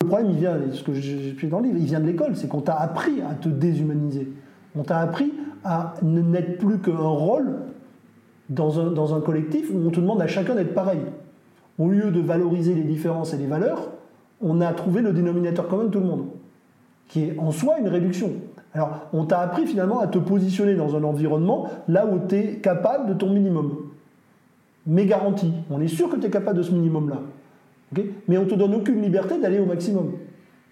Le problème, il vient, ce que j'ai dans le livre, il vient de l'école, c'est qu'on t'a appris à te déshumaniser. On t'a appris à n'être plus qu'un rôle dans un collectif où on te demande à chacun d'être pareil. Au lieu de valoriser les différences et les valeurs, on a trouvé le dénominateur commun de tout le monde, qui est en soi une réduction. Alors, on t'a appris finalement à te positionner dans un environnement là où tu es capable de ton minimum. Mais garanti, on est sûr que tu es capable de ce minimum-là. Mais on ne te donne aucune liberté d'aller au maximum.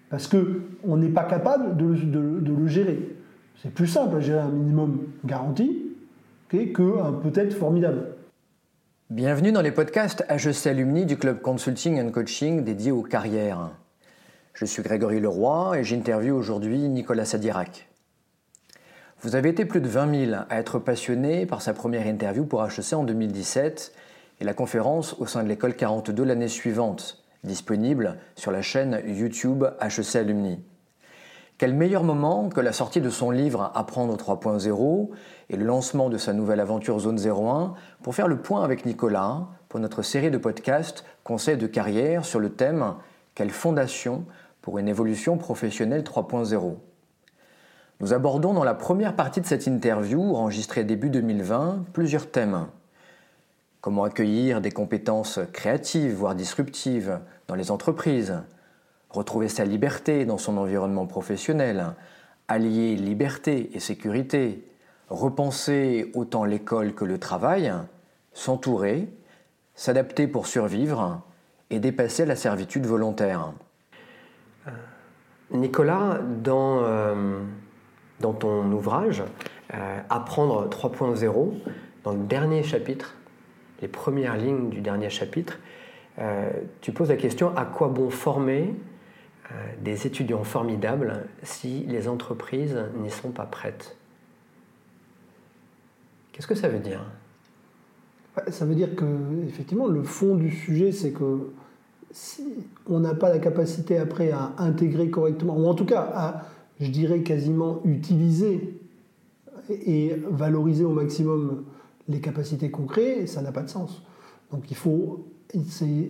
Parce qu'on n'est pas capable de, le gérer. C'est plus simple à gérer un minimum garanti qu'un peut-être formidable. Bienvenue dans les podcasts HEC Alumni du club Consulting and Coaching dédié aux carrières. Je suis Grégory Leroy et j'interviewe aujourd'hui Nicolas Sadirac. Vous avez été plus de 20 000 à être passionné par sa première interview pour HEC en 2017 et la conférence au sein de l'école 42 l'année suivante, disponible sur la chaîne YouTube HEC Alumni. Quel meilleur moment que la sortie de son livre Apprendre 3.0 et le lancement de sa nouvelle aventure Zone 01 pour faire le point avec Nicolas pour notre série de podcasts Conseils de carrière sur le thème Quelle fondation pour une évolution professionnelle 3.0 Nous abordons dans la première partie de cette interview, enregistrée début 2020, plusieurs thèmes. Comment accueillir des compétences créatives, voire disruptives, dans les entreprises? Retrouver sa liberté dans son environnement professionnel, allier liberté et sécurité, repenser autant l'école que le travail, s'entourer, s'adapter pour survivre? Et dépasser la servitude volontaire? Euh, Nicolas, dans, euh, dans ton ouvrage euh, Apprendre 3.0, dans le dernier chapitre, les premières lignes du dernier chapitre, tu poses la question à quoi bon former euh, des étudiants formidables si les entreprises n'y sont pas prêtes? Qu'est-ce que ça veut dire? Ça veut dire que, effectivement, le fond du sujet, c'est que si on n'a pas la capacité après à intégrer correctement, ou en tout cas à, je dirais, quasiment utiliser et valoriser au maximum les capacités qu'on crée, ça n'a pas de sens. Donc il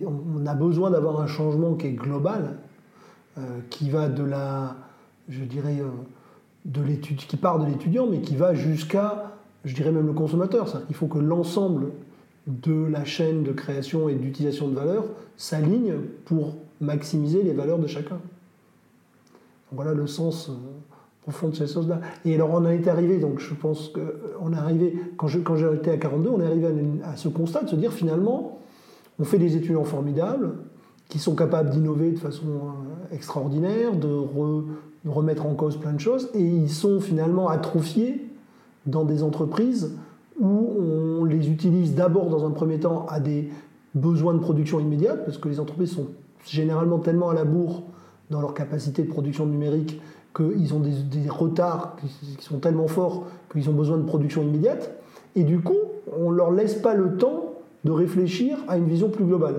on a besoin d'avoir un changement qui est global euh, qui va de la, je dirais, euh, de l'étude, qui part de l'étudiant, mais qui va jusqu'à, je dirais même le consommateur. Qu'il faut que l'ensemble de la chaîne de création et d'utilisation de valeur s'aligne pour maximiser les valeurs de chacun. Voilà le sens euh, profond de ces choses-là. Et alors on en est arrivé, donc je pense qu'on est arrivé, quand, je, quand j'ai été à 42, on est arrivé à, à, ce constat de se dire finalement, on fait des étudiants formidables, qui sont capables d'innover de façon euh, extraordinaire, de, remettre en cause plein de choses, et ils sont finalement atrophiés dans des entreprises où on les utilise d'abord dans un premier temps à des besoins de production immédiate, parce que les entreprises sont généralement tellement à la bourre dans leur capacité de production numérique qu'ils ont des, retards qui sont tellement forts qu'ils ont besoin de production immédiate, et du coup, on ne leur laisse pas le temps de réfléchir à une vision plus globale.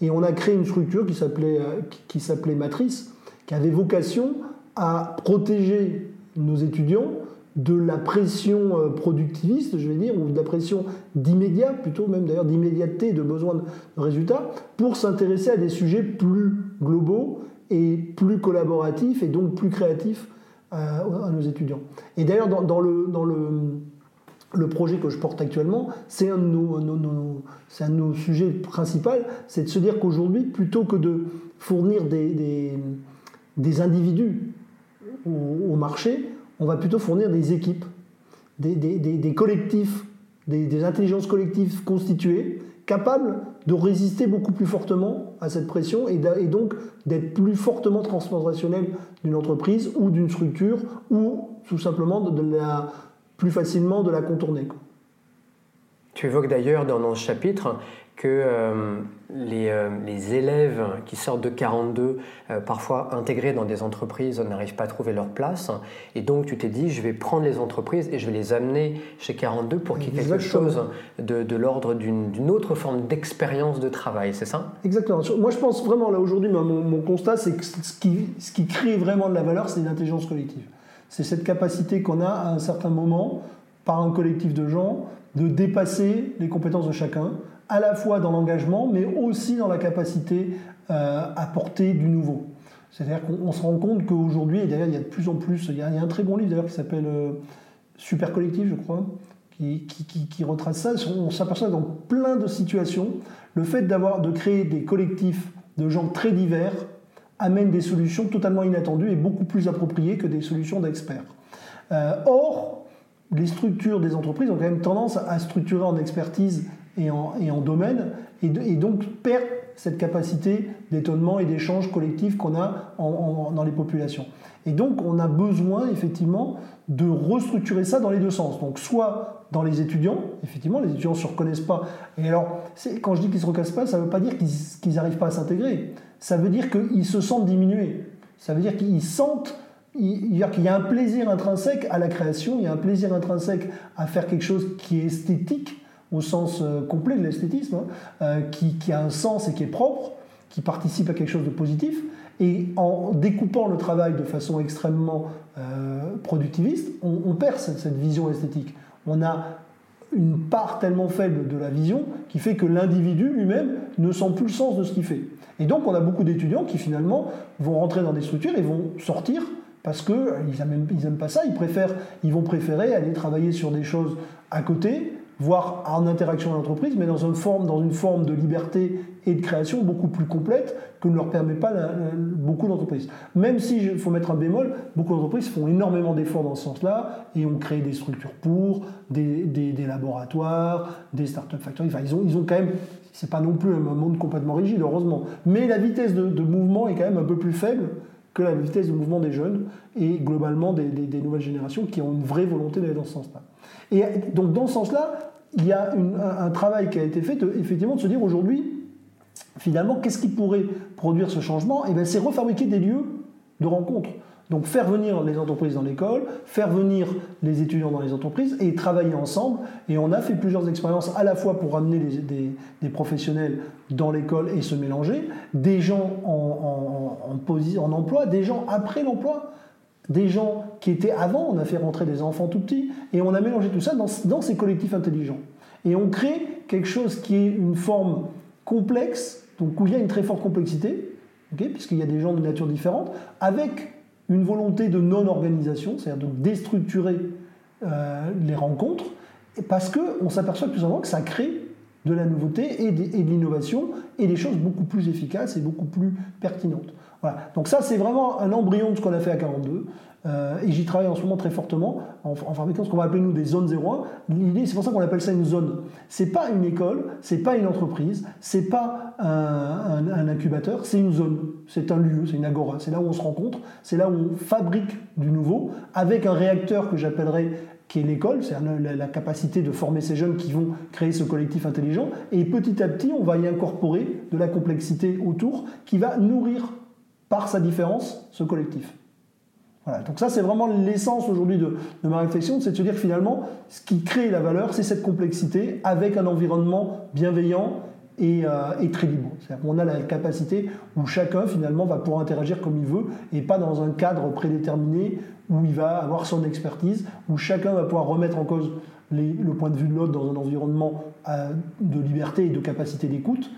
Et on a créé une structure qui s'appelait, euh, qui s'appelait Matrice, qui avait vocation à protéger nos étudiants de la pression euh, productiviste, je vais dire, ou de la pression d'immédiat, plutôt même d'ailleurs d'immédiateté, de besoin de résultats, pour s'intéresser à des sujets plus globaux et plus collaboratifs et donc plus créatifs euh, à nos étudiants. Et d'ailleurs, dans, le, dans le le projet que je porte actuellement, c'est un, de nos, sujets principaux, c'est de se dire qu'aujourd'hui, plutôt que de fournir des, individus au, marché, on va plutôt fournir des équipes, des, collectifs, des, intelligences collectives constituées, capables de résister beaucoup plus fortement à cette pression et, donc d'être plus fortement transformationnelles d'une entreprise ou d'une structure ou tout simplement de la plus facilement de la contourner. Tu évoques d'ailleurs dans, ce chapitre que euh, euh, les, élèves qui sortent de 42, euh, parfois intégrés dans des entreprises, n'arrivent pas à trouver leur place. Et donc tu t'es dit, je vais prendre les entreprises et je vais les amener chez 42 pour qu'il y ait quelque chose de, l'ordre d'une autre forme d'expérience de travail, c'est ça? Exactement. Moi je pense vraiment, là aujourd'hui, mon, mon, constat, c'est que ce qui, ce qui crée vraiment de la valeur, c'est l'intelligence collective. C'est cette capacité qu'on a à un certain moment par un collectif de gens de dépasser les compétences de chacun, à la fois dans l'engagement, mais aussi dans la capacité à porter du nouveau. C'est-à-dire qu'on se rend compte qu'aujourd'hui, et d'ailleurs il y a de plus en plus, il y a, un très bon livre d'ailleurs qui s'appelle Super Collectif, je crois, qui, qui, retrace ça. On s'aperçoit dans plein de situations, le fait d'avoir de créer des collectifs de gens très divers amène des solutions totalement inattendues et beaucoup plus appropriées que des solutions d'experts. Euh, or, les structures des entreprises ont quand même tendance à structurer en expertise et en, et en domaine, et, donc perdent cette capacité d'étonnement et d'échange collectif qu'on a dans les populations. Et donc, on a besoin effectivement de restructurer ça dans les deux sens. Donc, soit dans les étudiants, effectivement, les étudiants ne se reconnaissent pas. Et alors, quand je dis qu'ils ne se reconnaissent pas, ça ne veut pas dire qu'ils n'arrivent pas à s'intégrer. Ça veut dire qu'ils se sentent diminués. Ça veut dire qu'ils sentent il y a un plaisir intrinsèque à la création, il y a un plaisir intrinsèque à faire quelque chose qui est esthétique, au sens euh, complet de l'esthétisme, hein, euh, qui, a un sens et qui est propre, qui participe à quelque chose de positif. Et en découpant le travail de façon extrêmement euh, productiviste, on, perd cette, vision esthétique. On a une part tellement faible de la vision qui fait que l'individu lui-même ne sent plus le sens de ce qu'il fait. Et donc on a beaucoup d'étudiants qui finalement vont rentrer dans des structures et vont sortir parce qu'ils n'aiment ils pas ça, ils, préfèrent, ils vont préférer aller travailler sur des choses à côté, voire en interaction avec l'entreprise, mais dans une, forme, de liberté et de création beaucoup plus complète que ne leur permet pas beaucoup d'entreprises. Même si, il faut mettre un bémol, beaucoup d'entreprises font énormément d'efforts dans ce sens-là et ont créé des structures pour, des, des, laboratoires, des start-up factories. Enfin, ils ont, ils ont quand même, c'est pas non plus un monde complètement rigide, heureusement, mais la vitesse de mouvement est quand même un peu plus faible la vitesse de mouvement des jeunes et globalement des, nouvelles générations qui ont une vraie volonté d'aller dans ce sens-là. Et donc dans ce sens-là, il y a un, travail qui a été fait, effectivement, de se dire aujourd'hui, finalement, qu'est-ce qui pourrait produire ce changement? Et eh bien, c'est refabriquer des lieux de rencontre. Donc faire venir les entreprises dans l'école, faire venir les étudiants dans les entreprises et travailler ensemble. Et on a fait plusieurs expériences à la fois pour amener des, professionnels dans l'école et se mélanger, des gens en, emploi, des gens après l'emploi des gens qui étaient avant, on a fait rentrer des enfants tout petits, et on a mélangé tout ça dans, ces collectifs intelligents. Et on crée quelque chose qui est une forme complexe, donc où il y a une très forte complexité, puisqu'il y a des gens de nature différente, avec une volonté de non-organisation, c'est-à-dire de déstructurer euh, les rencontres, parce qu'on s'aperçoit plus souvent que ça crée de la nouveauté et de, et de l'innovation et des choses beaucoup plus efficaces et beaucoup plus pertinentes. Donc ça, c'est vraiment un embryon de ce qu'on a fait à 42. Euh, et j'y travaille en ce moment très fortement en, fabriquant ce qu'on va appeler nous des zones 01. L'idée, c'est pour ça qu'on appelle ça une zone. C'est pas une école, c'est pas une entreprise, c'est pas un, incubateur, c'est une zone, c'est un lieu, c'est une agora. C'est là où on se rencontre, c'est là où on fabrique du nouveau avec un réacteur que j'appellerais qui est l'école, c'est la, la, capacité de former ces jeunes qui vont créer ce collectif intelligent. Et petit à petit, on va y incorporer de la complexité autour qui va nourrir par sa différence, ce collectif. Donc ça, c'est vraiment l'essence aujourd'hui de, ma réflexion, c'est de se dire finalement, ce qui crée la valeur, c'est cette complexité avec un environnement bienveillant et, euh, très libre. C'est-à-dire qu'on a la capacité où chacun finalement va pouvoir interagir comme il veut et pas dans un cadre prédéterminé où il va avoir son expertise, où chacun va pouvoir remettre en cause le point de vue de l'autre dans un environnement euh, de liberté et de capacité d'écoute.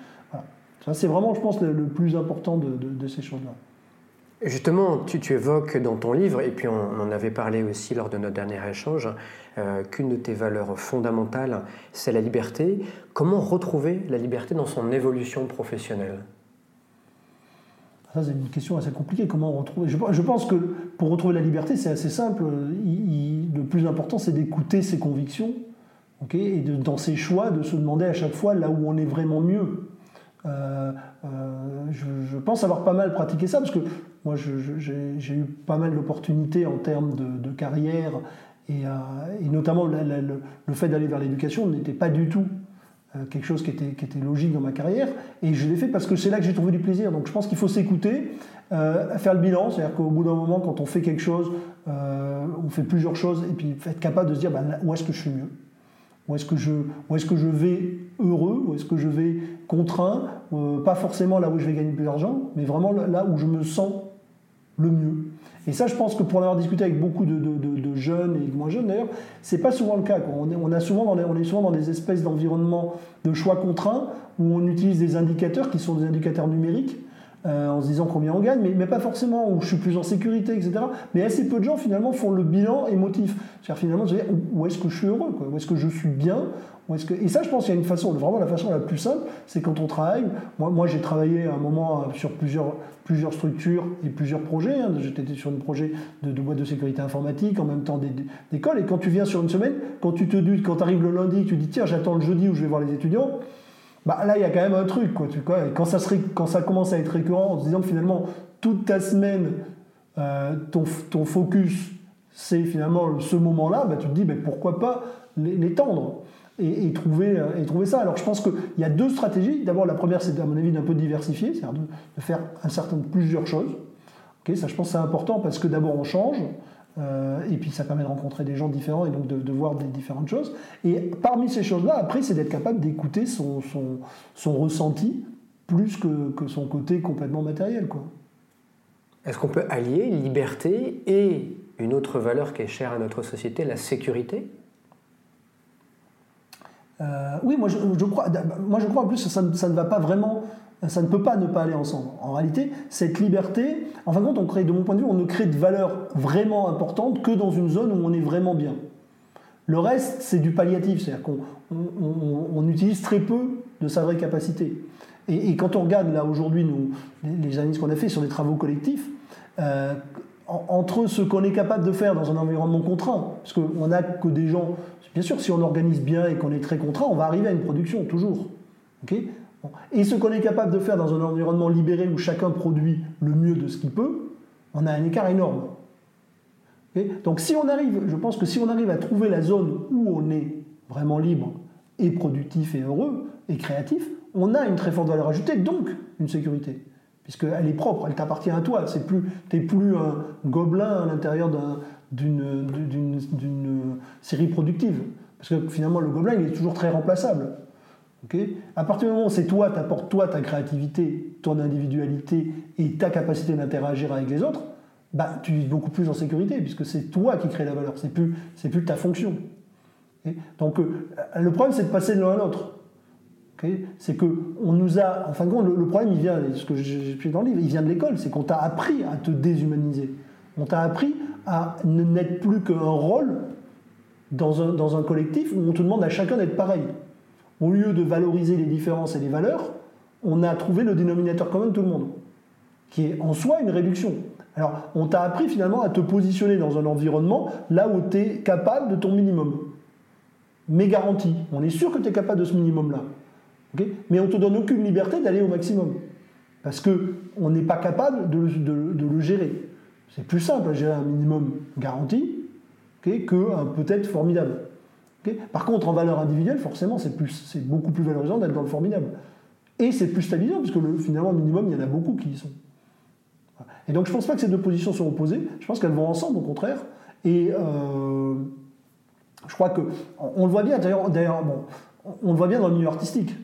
Ça, c'est vraiment, je pense, le, plus important de, ces choses-là. Justement, tu, évoques dans ton livre, et puis on, en avait parlé aussi lors de notre dernier échange, euh, qu'une de tes valeurs fondamentales, c'est la liberté. Comment retrouver la liberté dans son évolution professionnelle? C'est une question assez compliquée. Comment retrouver? Je, pense que pour retrouver la liberté, c'est assez simple. le plus important, c'est d'écouter ses convictions et dans ses choix, de se demander à chaque fois là où on est vraiment mieux. Euh, euh, je, pense avoir pas mal pratiqué ça parce que moi j'ai eu pas mal d'opportunités en termes de, carrière et, euh, notamment le, fait d'aller vers l'éducation n'était pas du tout quelque chose qui était, logique dans ma carrière. Et je l'ai fait parce que c'est là que j'ai trouvé du plaisir. Donc je pense qu'il faut s'écouter faire le bilan. C'est à dire qu'au bout d'un moment quand on fait quelque chose on fait plusieurs choses et puis être capable de se dire bah, où est-ce que je suis mieux? Où est-ce que, je, est que je vais heureux? Où est-ce que je vais contraint? Euh, Pas forcément là où je vais gagner plus d'argent, mais vraiment là où je me sens le mieux. Et ça, je pense que pour en avoir discuté avec beaucoup de, jeunes et de moins jeunes d'ailleurs, c'est pas souvent le cas. On, est, on, a souvent on est souvent dans des espèces d'environnements de choix contraints où on utilise des indicateurs qui sont des indicateurs numériques euh, en se disant combien on gagne, mais, pas forcément où je suis plus en sécurité, etc. Mais assez peu de gens finalement font le bilan émotif. C'est-à-dire finalement où est-ce que je suis heureux, où est-ce que je suis bien, Et ça je pense qu'il y a une façon, vraiment la façon la plus simple, c'est quand on travaille. Moi, moi j'ai travaillé à un moment euh, sur plusieurs, plusieurs structures et plusieurs projets. Hein. J'étais sur un projet de, boîte de sécurité informatique, en même temps d'école. Et quand tu viens sur une semaine, quand tu te dis, quand tu arrives le lundi, tu dis tiens j'attends le jeudi où je vais voir les étudiants, bah, là, il y a quand même un truc. Quoi, tu, quand, ça quand ça commence à être récurrent, en se disant que finalement, toute ta semaine, euh, ton, ton, focus, c'est finalement ce moment-là, bah, tu te dis pourquoi pas l'étendre et, trouver, euh, et trouver ça. Alors, je pense qu'il y a deux stratégies. D'abord, la première, c'est à mon avis d'un peu diversifier, c'est-à-dire de, faire un certain plusieurs choses. Okay, ça, je pense c'est important parce que d'abord, on change. Euh, et puis ça permet de rencontrer des gens différents et donc de, voir des différentes choses. Et parmi ces choses-là, après, c'est d'être capable d'écouter son, son, ressenti plus que, que, son côté complètement matériel. Est-ce qu'on peut allier liberté et une autre valeur qui est chère à notre société, la sécurité? Euh, Oui, moi je, crois, moi je crois en plus ça, ça ne va pas vraiment ça ne peut pas ne pas aller ensemble. En réalité, cette liberté, en fin de compte, on crée, de mon point de vue, on ne crée de valeur vraiment importante que dans une zone où on est vraiment bien. Le reste, c'est du palliatif, c'est-à-dire qu'on on, utilise très peu de sa vraie capacité. Et, quand on regarde là aujourd'hui les, les analyses qu'on a fait sur les travaux collectifs, euh, entre ce qu'on est capable de faire dans un environnement contraint, parce qu'on n'a que des gens, bien sûr, si on organise bien et qu'on est très contraint, on va arriver à une production toujours. Et ce qu'on est capable de faire dans un environnement libéré où chacun produit le mieux de ce qu'il peut, on a un écart énorme. Donc si on arrive, je pense que si on arrive à trouver la zone où on est vraiment libre et productif et heureux et créatif, on a une très forte valeur ajoutée, donc une sécurité. Puisqu'elle est propre, elle t'appartient à toi. Tu n'es plus un gobelin à l'intérieur d'une série productive. Parce que finalement, le gobelin, il est toujours très remplaçable à partir du moment où c'est toi, tu apportes toi ta créativité, ton individualité et ta capacité d'interagir avec les autres, bah, tu vis beaucoup plus en sécurité puisque c'est toi qui crée la valeur, c'est plus, plus ta fonction. Donc euh, le problème c'est de passer de l'un à l'autre. c'est que on nous a, enfin le, le problème il vient, ce que dans le livre, il vient de l'école, c'est qu'on t'a appris à te déshumaniser. On t'a appris n'être plus qu'un rôle dans un, dans un collectif où on te demande à chacun d'être pareil au lieu de valoriser les différences et les valeurs, on a trouvé le dénominateur commun de tout le monde, qui est en soi une réduction. Alors, on t'a appris finalement à te positionner dans un environnement là où tu es capable de ton minimum. Mais garanti, on est sûr que tu es capable de ce minimum-là. Mais on ne te donne aucune liberté d'aller au maximum. Parce qu'on n'est pas capable de, le gérer. C'est plus simple à gérer un minimum garanti qu'un peut-être formidable. Par contre, en valeur individuelle, forcément, c'est beaucoup plus valorisant d'être dans le formidable. Et c'est plus stabilisant, parce que le, finalement, minimum, il y en a beaucoup qui y sont. Et donc, je ne pense pas que ces deux positions sont opposées. Je pense qu'elles vont ensemble, au contraire. Et euh, je crois que. On le voit bien, d'ailleurs, bon, on le voit bien dans le milieu artistique.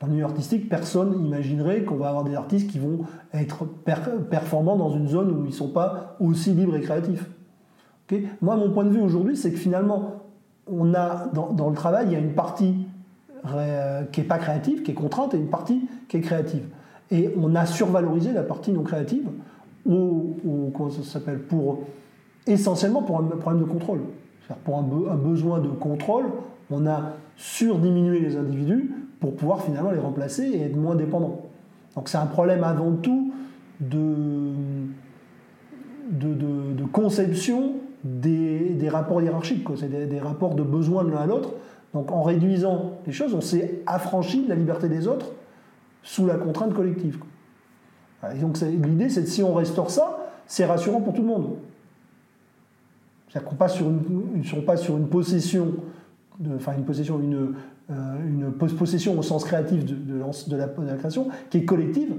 Dans le milieu artistique, personne n'imaginerait qu'on va avoir des artistes qui vont être performants dans une zone où ils ne sont pas aussi libres et créatifs. Moi, mon point de vue aujourd'hui, c'est que finalement, on a dans, le travail, il y a une partie qui n'est pas créative, qui est contrainte, et une partie qui est créative. Et on a survalorisé la partie non créative, ou, comment ça s'appelle, pour essentiellement pour un problème de contrôle. Pour un, besoin de contrôle, on a surdiminué les individus pour pouvoir finalement les remplacer et être moins dépendants. Donc c'est un problème avant tout de, de conception des, rapports hiérarchiques, c'est des, rapports de besoin de l'un à l'autre. Donc en réduisant les choses, on s'est affranchi de la liberté des autres sous la contrainte collective. Et donc l'idée, c'est que si on restaure ça, c'est rassurant pour tout le monde. C'est-à-dire qu'on passe sur une possession, une possession, une, euh, possession au sens créatif de, de, la, création, qui est collective,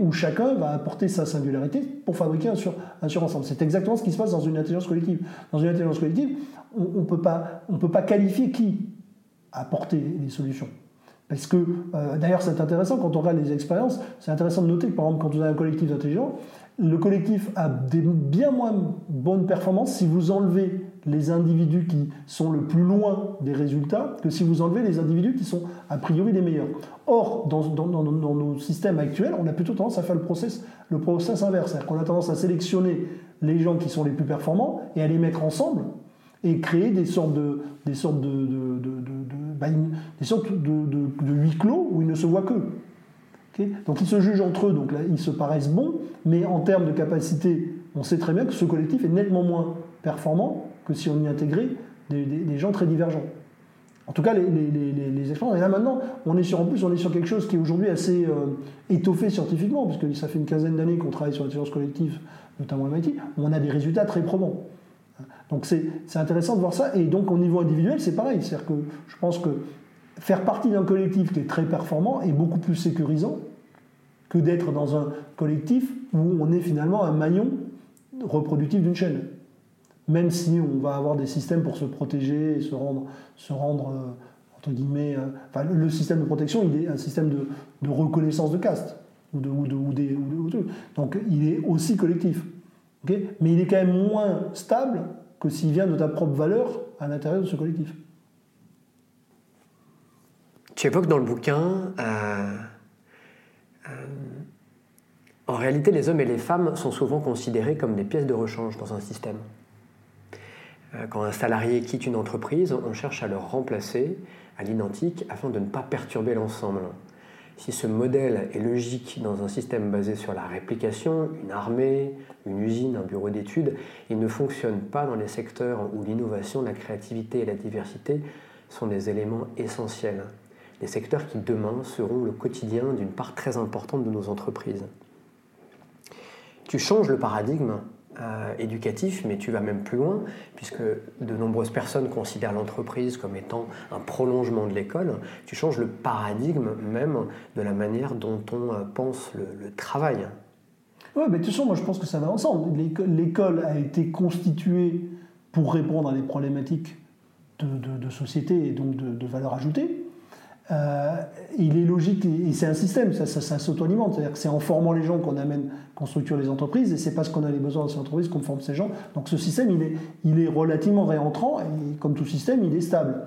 où chacun va apporter sa singularité pour fabriquer un, sur, un ensemble. C'est exactement ce qui se passe dans une intelligence collective. Dans une intelligence collective, on ne peut, pas, peut pas qualifier qui a apporté les solutions. Parce que, euh, d'ailleurs, c'est intéressant, quand on regarde les expériences, c'est intéressant de noter que, par exemple, quand vous avez un collectif d'intelligents, le collectif a des bien moins bonnes performances si vous enlevez les individus qui sont le plus loin des résultats que si vous enlevez les individus qui sont a priori les meilleurs. Or, dans, nos systèmes actuels, on a plutôt tendance à faire le process, inverse. C'est-à-dire qu'on a tendance à sélectionner les gens qui sont les plus performants et à les mettre ensemble et créer des sortes de, des sortes de, bah, des sortes de, huis clos où ils ne se voient que. donc ils se jugent entre eux, donc ils se paraissent bons, mais en termes de capacité, on sait très bien que ce collectif est nettement moins performant que si on y intégrait des, gens très divergents. En tout cas, les, expériences. Et là maintenant, on est sur, en plus, on est sur quelque chose qui est aujourd'hui assez euh, étoffé scientifiquement, puisque ça fait une quinzaine d'années qu'on travaille sur l'intelligence collective, notamment à MIT, on a des résultats très probants. Donc c'est intéressant de voir ça. Et donc au niveau individuel, c'est pareil. C'est-à-dire que je pense que faire partie d'un collectif qui est très performant est beaucoup plus sécurisant que d'être dans un collectif où on est finalement un maillon reproductif d'une chaîne. Même si on va avoir des systèmes pour se protéger et se rendre, se rendre euh, entre guillemets, euh, le système de protection, il est un système de, reconnaissance de caste. Ou de, ou des, donc il est aussi collectif. Mais il est quand même moins stable que s'il vient de ta propre valeur à l'intérieur de ce collectif. Tu évoques dans le bouquin, euh, en réalité, les hommes et les femmes sont souvent considérés comme des pièces de rechange dans un système. Euh, quand un salarié quitte une entreprise, on cherche à le remplacer à l'identique afin de ne pas perturber l'ensemble. Si ce modèle est logique dans un système basé sur la réplication, une armée, une usine, un bureau d'études, il ne fonctionne pas dans les secteurs où l'innovation, la créativité et la diversité sont des éléments essentiels. Les secteurs qui demain seront le quotidien d'une part très importante de nos entreprises. Tu changes le paradigme euh, éducatif, mais tu vas même plus loin, puisque de nombreuses personnes considèrent l'entreprise comme étant un prolongement de l'école. Tu changes le paradigme même de la manière dont on euh, pense le, travail. Oui, mais de toute façon, moi je pense que ça va ensemble. L'école a été constituée pour répondre à des problématiques de, société et donc de, de valeur ajoutée. Euh, il est logique, et c'est un système, ça, ça, s'auto-alimente. C'est-à-dire que c'est en formant les gens qu'on amène, qu'on structure les entreprises, et c'est parce qu'on a les besoins de ces entreprises qu'on forme ces gens. Donc ce système, il est, il est relativement réentrant, et comme tout système, il est stable.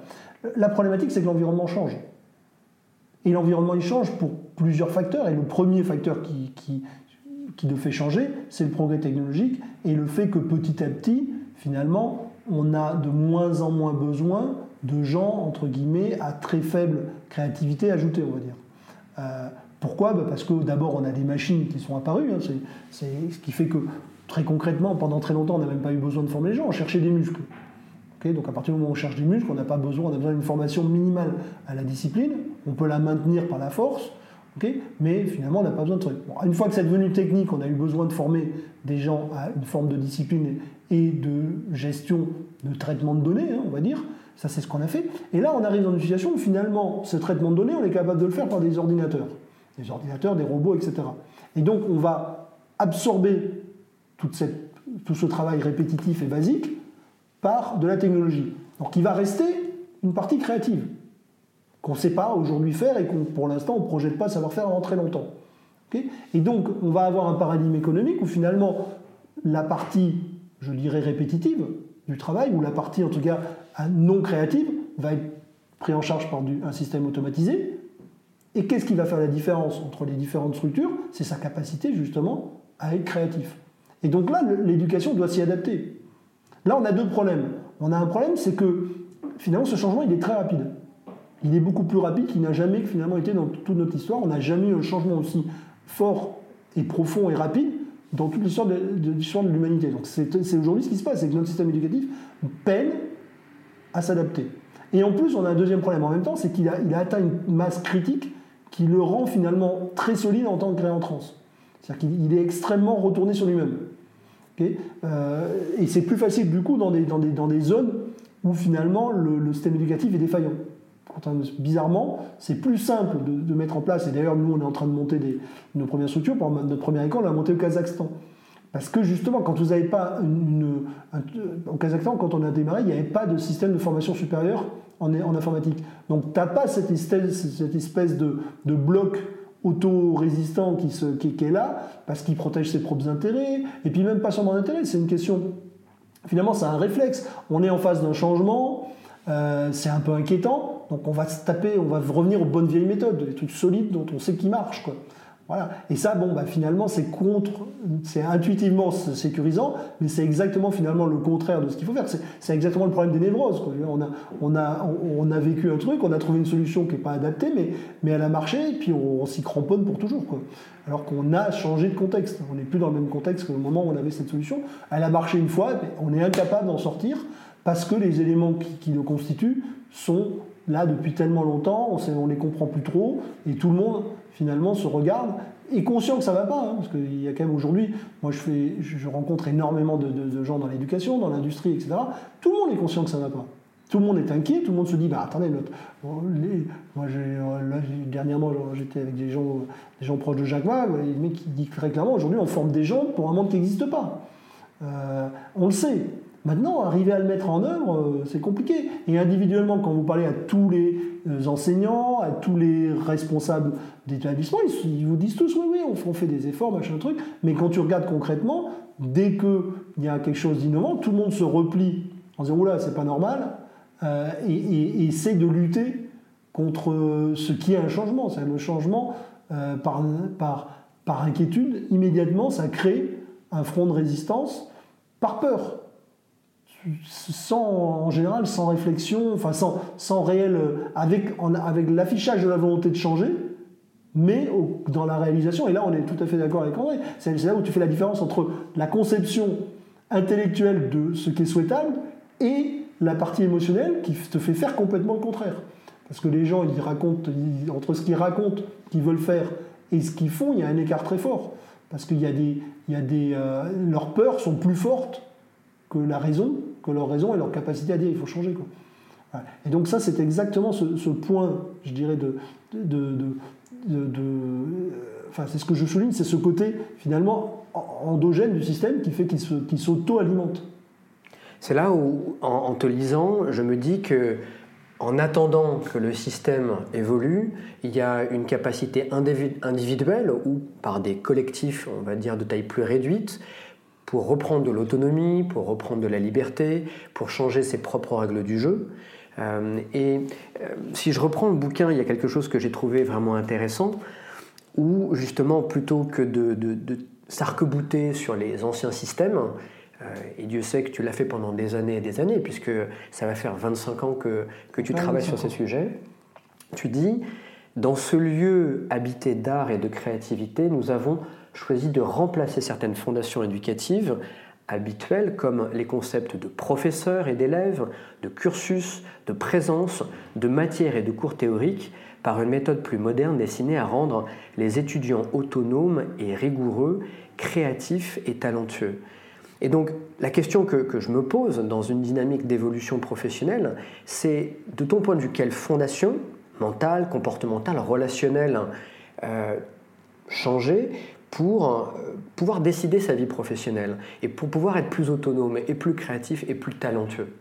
La problématique, c'est que l'environnement change. Et l'environnement, il change pour plusieurs facteurs, et le premier facteur qui, qui, qui le fait changer, c'est le progrès technologique, et le fait que petit à petit, finalement, on a de moins en moins besoin de gens, entre guillemets, à très faible créativité ajoutée, on va dire. Euh, pourquoi? Bah, Parce que d'abord, on a des machines qui sont apparues. Hein, c'est ce qui fait que, très concrètement, pendant très longtemps, on n'a même pas eu besoin de former les gens, on cherchait des muscles. donc à partir du moment où on cherche des muscles, on n'a pas besoin, on a besoin d'une formation minimale à la discipline. On peut la maintenir par la force, mais finalement, on n'a pas besoin de trucs. une fois que c'est devenu technique, on a eu besoin de former des gens à une forme de discipline et de gestion de traitement de données, hein, on va dire. Ça, c'est ce qu'on a fait. Et là, on arrive dans une situation où finalement, ce traitement de données, on est capable de le faire par des ordinateurs. Des ordinateurs, des robots, etc. Et donc, on va absorber tout ce travail répétitif et basique par de la technologie. Donc, il va rester une partie créative qu'on ne sait pas aujourd'hui faire et qu'on, pour l'instant, on ne projette pas savoir faire avant très longtemps. et donc, on va avoir un paradigme économique où finalement, la partie, je dirais, répétitive du travail, ou la partie, en tout cas, non créative va être pris en charge par un système automatisé. Et qu'est-ce qui va faire la différence entre les différentes structures? C'est sa capacité justement à être créatif. Et donc là, l'éducation doit s'y adapter. Là, on a deux problèmes. On a un problème, c'est que finalement, ce changement, il est très rapide. Il est beaucoup plus rapide qu'il n'a jamais finalement été dans toute notre histoire. On n'a jamais eu un changement aussi fort et profond et rapide dans toute l'histoire de, de l'humanité. Donc c'est aujourd'hui ce qui se passe, c'est que notre système éducatif peine à s'adapter. Et en plus, on a un deuxième problème en même temps, c'est qu'il a, atteint une masse critique qui le rend finalement très solide en tant que réentrance. C'est-à-dire qu'il est extrêmement retourné sur lui-même. Euh, et c'est plus facile du coup dans des zones où finalement le, système éducatif est défaillant. Bizarrement, c'est plus simple de, mettre en place, et d'ailleurs nous on est en train de monter des, nos premières structures, pour notre première école on l'a monté au Kazakhstan. Parce que justement, quand vous n'avez pas au Kazakhstan, quand on a démarré, il n'y avait pas de système de formation supérieure en, informatique. Donc, tu n'as pas cette espèce, de, bloc auto-résistant qui, qui, est là, parce qu'il protège ses propres intérêts, et puis même pas seulement d'intérêt, c'est une question, finalement c'est un réflexe, on est en face d'un changement, euh, c'est un peu inquiétant, donc on va se taper, on va revenir aux bonnes vieilles méthodes, des trucs solides dont on sait qu'ils marchent. Voilà. Et ça, bon, bah, finalement, c'est contre, c'est intuitivement sécurisant, mais c'est exactement finalement le contraire de ce qu'il faut faire. C'est exactement le problème des névroses. On, a, vécu un truc, on a trouvé une solution qui n'est pas adaptée, mais, mais elle a marché, et puis on, s'y cramponne pour toujours. Alors qu'on a changé de contexte. On n'est plus dans le même contexte qu'au moment où on avait cette solution. Elle a marché une fois, on est incapable d'en sortir parce que les éléments qui, qui le constituent sont là depuis tellement longtemps, on ne les comprend plus trop, et tout le monde finalement se regarde, est conscient que ça ne va pas, hein, parce qu'il y a quand même aujourd'hui, moi je, rencontre énormément de, gens dans l'éducation, dans l'industrie, etc. Tout le monde est conscient que ça ne va pas. Tout le monde est inquiet, tout le monde se dit, bah attendez, notre, moi euh, dernièrement j'étais avec des gens, des gens proches de Jacques Vabre, qui disent très clairement, aujourd'hui on forme des gens pour un monde qui n'existe pas. Euh, on le sait, Maintenant, arriver à le mettre en œuvre, euh, c'est compliqué. Et individuellement, quand vous parlez à tous les euh, enseignants, à tous les responsables d'établissement, ils vous disent tous oui, oui, on fait des efforts, machin truc. Mais quand tu regardes concrètement, dès qu'il y a quelque chose d'innovant, tout le monde se replie en disant oula, c'est pas normal, euh, et, essaie de lutter contre ce qui est un changement. C'est le changement par, par, par inquiétude, immédiatement, ça crée un front de résistance par peur sans, en général, sans réflexion, enfin sans, sans réel, avec, avec l'affichage de la volonté de changer, mais dans la réalisation, et là on est tout à fait d'accord avec André, c'est là où tu fais la différence entre la conception intellectuelle de ce qui est souhaitable et la partie émotionnelle qui te fait faire complètement le contraire. Parce que les gens, ils racontent, entre ce qu'ils racontent, qu'ils veulent faire, et ce qu'ils font, il y a un écart très fort. Parce des, euh, leurs peurs sont plus fortes que la raison, que leur raison et leur capacité à dire il faut changer. Quoi. Et donc ça, c'est exactement ce, point, je dirais, de... de, de, enfin, c'est ce que je souligne, c'est ce côté finalement endogène du système qui fait qu'il s'auto-alimente. C'est là où, en, te lisant, je me dis que en attendant que le système évolue, il y a une capacité individuelle ou par des collectifs, on va dire, de taille plus réduite, pour reprendre de l'autonomie, pour reprendre de la liberté, pour changer ses propres règles du jeu. Euh, et euh, si je reprends le bouquin, il y a quelque chose que j'ai trouvé vraiment intéressant, où justement, plutôt que de, de, s'arc-bouter sur les anciens systèmes, euh, et Dieu sait que tu l'as fait pendant des années et des années, puisque ça va faire 25 ans que, que tu travailles sur ces sujets, tu dis, dans ce lieu habité d'art et de créativité, nous avons choisi de remplacer certaines fondations éducatives habituelles comme les concepts de professeur et d'élèves, de cursus, de présence, de matière et de cours théoriques par une méthode plus moderne destinée à rendre les étudiants autonomes et rigoureux, créatifs et talentueux. Et donc la question que, je me pose dans une dynamique d'évolution professionnelle, c'est de ton point de vue, quelle fondation mentale, comportementale, relationnelle euh, changer pour euh, pouvoir décider sa vie professionnelle et pour pouvoir être plus autonome et plus créatif et plus talentueux